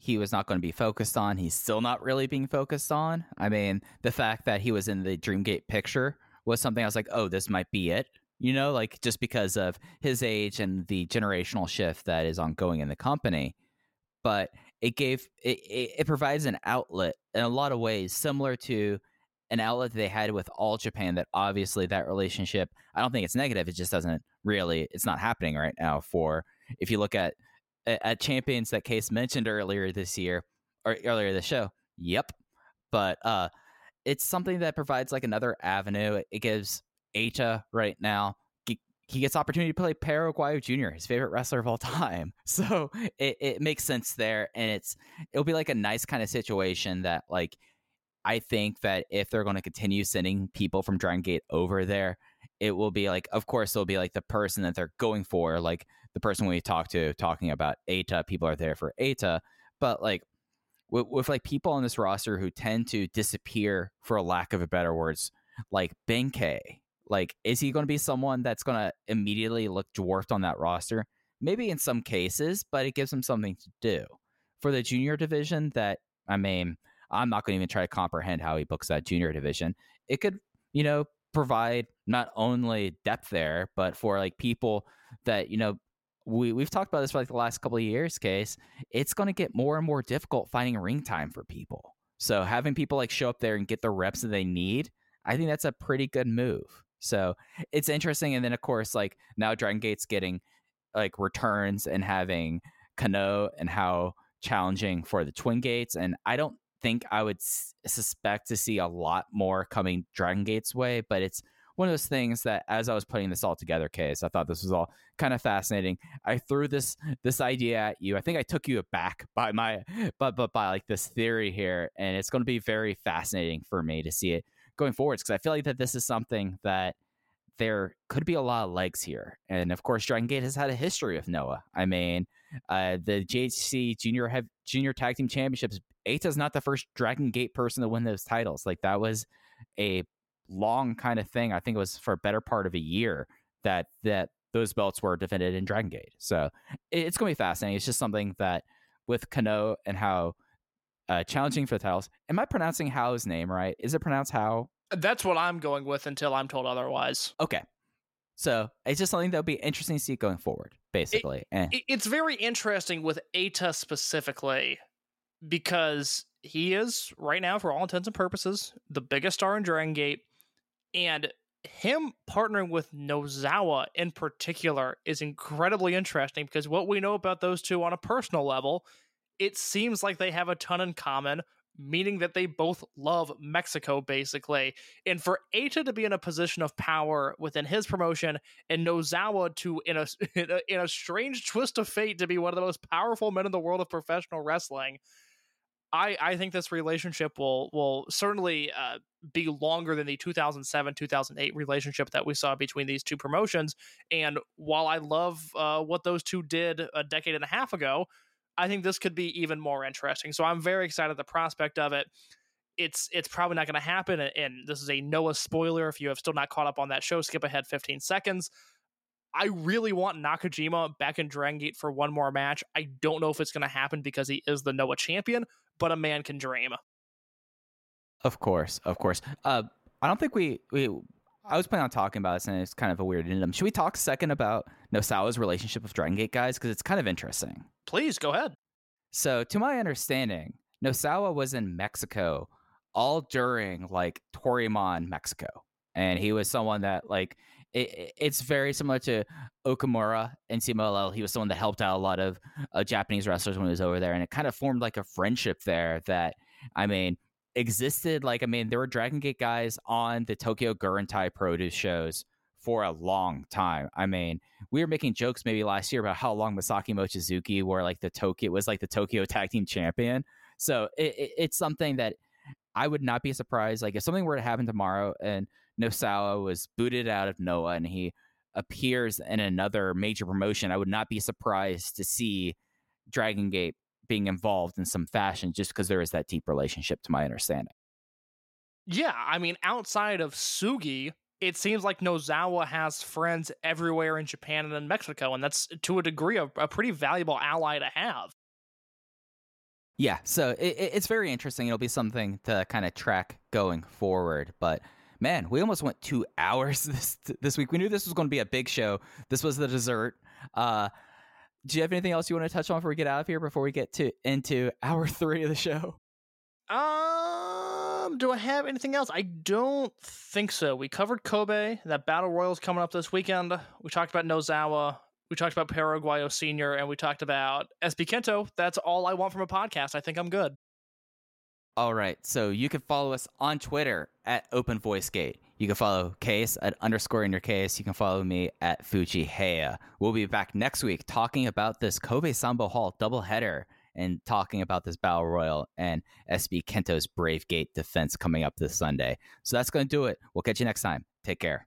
he was not going to be focused on. He's still not really being focused on. I mean, the fact that he was in the Dreamgate picture was something I was like, "Oh, this might be it." You know, like just because of his age and the generational shift that is ongoing in the company. But it gave it, it, it provides an outlet in a lot of ways similar to an outlet they had with all Japan that obviously that relationship I don't think it's negative it just doesn't really it's not happening right now for if you look at at champions that case mentioned earlier this year or earlier this show yep but uh it's something that provides like another avenue it gives Eita right now he gets opportunity to play Perro Aguayo Jr., his favorite wrestler of all time. So it, it makes sense there. And it's it'll be like a nice kind of situation that like I think that if they're going to continue sending people from Dragon Gate over there, it will be like, of course, it'll be like the person that they're going for, like the person we talked to talking about Eita. People are there for Eita, but like with, with like people on this roster who tend to disappear, for a lack of a better words, like Ben-K like, is he going to be someone that's going to immediately look dwarfed on that roster? Maybe in some cases, but it gives him something to do. For the junior division, that, I mean, I'm not going to even try to comprehend how he books that junior division. It could, you know, provide not only depth there, but for like people that, you know, we, we've talked about this for like the last couple of years, case, it's going to get more and more difficult finding ring time for people. So having people like show up there and get the reps that they need, I think that's a pretty good move. So it's interesting. And then of course, like now Dragon Gate's getting like returns and having Kenoh and Haoh challenging for the Twin Gates. And I don't think I would s- suspect to see a lot more coming Dragon Gate's way, but it's one of those things that as I was putting this all together, case I thought this was all kind of fascinating. I threw this this idea at you. I think I took you aback by my but but by like this theory here, and it's going to be very fascinating for me to see it going forwards because I feel like that this is something that there could be a lot of legs here. And of course, Dragon Gate has had a history with Noah. I mean, uh, the GHC Junior have Junior Tag Team Championships. Eita's not the first Dragon Gate person to win those titles. Like that was a long kind of thing. I think it was for a better part of a year that that those belts were defended in Dragon Gate. So it's going to be fascinating. It's just something that with Kenoh and Haoh uh, challenging for the titles. Am I pronouncing Haoh's name right? Is it pronounced How? That's what I'm going with until I'm told otherwise. Okay. So it's just something that would be interesting to see going forward, basically. Eh. It's very interesting with Eita specifically because he is, right now, for all intents and purposes, the biggest star in Dragon Gate. And him partnering with Nozawa in particular is incredibly interesting because what we know about those two on a personal level it seems like they have a ton in common, meaning that they both love Mexico, basically. And for Eita to be in a position of power within his promotion, and Nozawa to, in a, in a, in a strange twist of fate, to be one of the most powerful men in the world of professional wrestling. I, I think this relationship will will certainly uh, be longer than the 2007 2008 relationship that we saw between these two promotions. And while I love uh, what those two did a decade and a half ago, I think this could be even more interesting. So I'm very excited the prospect of it. It's it's probably not going to happen, and this is a Noah spoiler. If you have still not caught up on that show, skip ahead 15 seconds. I really want Nakajima back in Dragon Gate for one more match. I don't know if it's going to happen because he is the Noah champion, but a man can dream. Of course, of course. Uh, I don't think we we. I was planning on talking about this, and it's kind of a weird item. Should we talk second about Nozawa's relationship with Dragon Gate guys because it's kind of interesting. Please go ahead. So, to my understanding, Nozawa was in Mexico all during like Toryumon Mexico, and he was someone that like it, it's very similar to Okamura and CMLL. He was someone that helped out a lot of uh, Japanese wrestlers when he was over there, and it kind of formed like a friendship there that I mean existed. Like I mean, there were Dragon Gate guys on the Tokyo Gurentai produce shows for a long time. I mean, we were making jokes maybe last year about how long Masaaki Mochizuki were like the Tokyo was like the Tokyo Tag Team Champion. So it, it, it's something that I would not be surprised. Like if something were to happen tomorrow and Nozawa was booted out of Noah and he appears in another major promotion, I would not be surprised to see Dragon Gate being involved in some fashion just because there is that deep relationship to my understanding. Yeah, I mean, outside of Sugi, it seems like Nozawa has friends everywhere in Japan and in Mexico, and that's to a degree a, a pretty valuable ally to have. Yeah, so it, it's very interesting. It'll be something to kind of track going forward. But man, we almost went two hours this this week. We knew this was going to be a big show. This was the dessert. Uh, do you have anything else you want to touch on before we get out of here? Before we get to into hour three of the show? Um, do I have anything else? I don't think so. We covered Kobe. That battle royal is coming up this weekend. We talked about Nozawa. We talked about Perro Aguayo Senior, and we talked about SB Kento. That's all I want from a podcast. I think I'm good. All right. So you can follow us on Twitter at Open Voice Gate. You can follow Case at underscore in your case. You can follow me at Fuji Heya. We'll be back next week talking about this Kobe Sanbo Hall doubleheader and talking about this Battle Royal and SB Kento's Brave Gate defense coming up this Sunday. So that's going to do it. We'll catch you next time. Take care.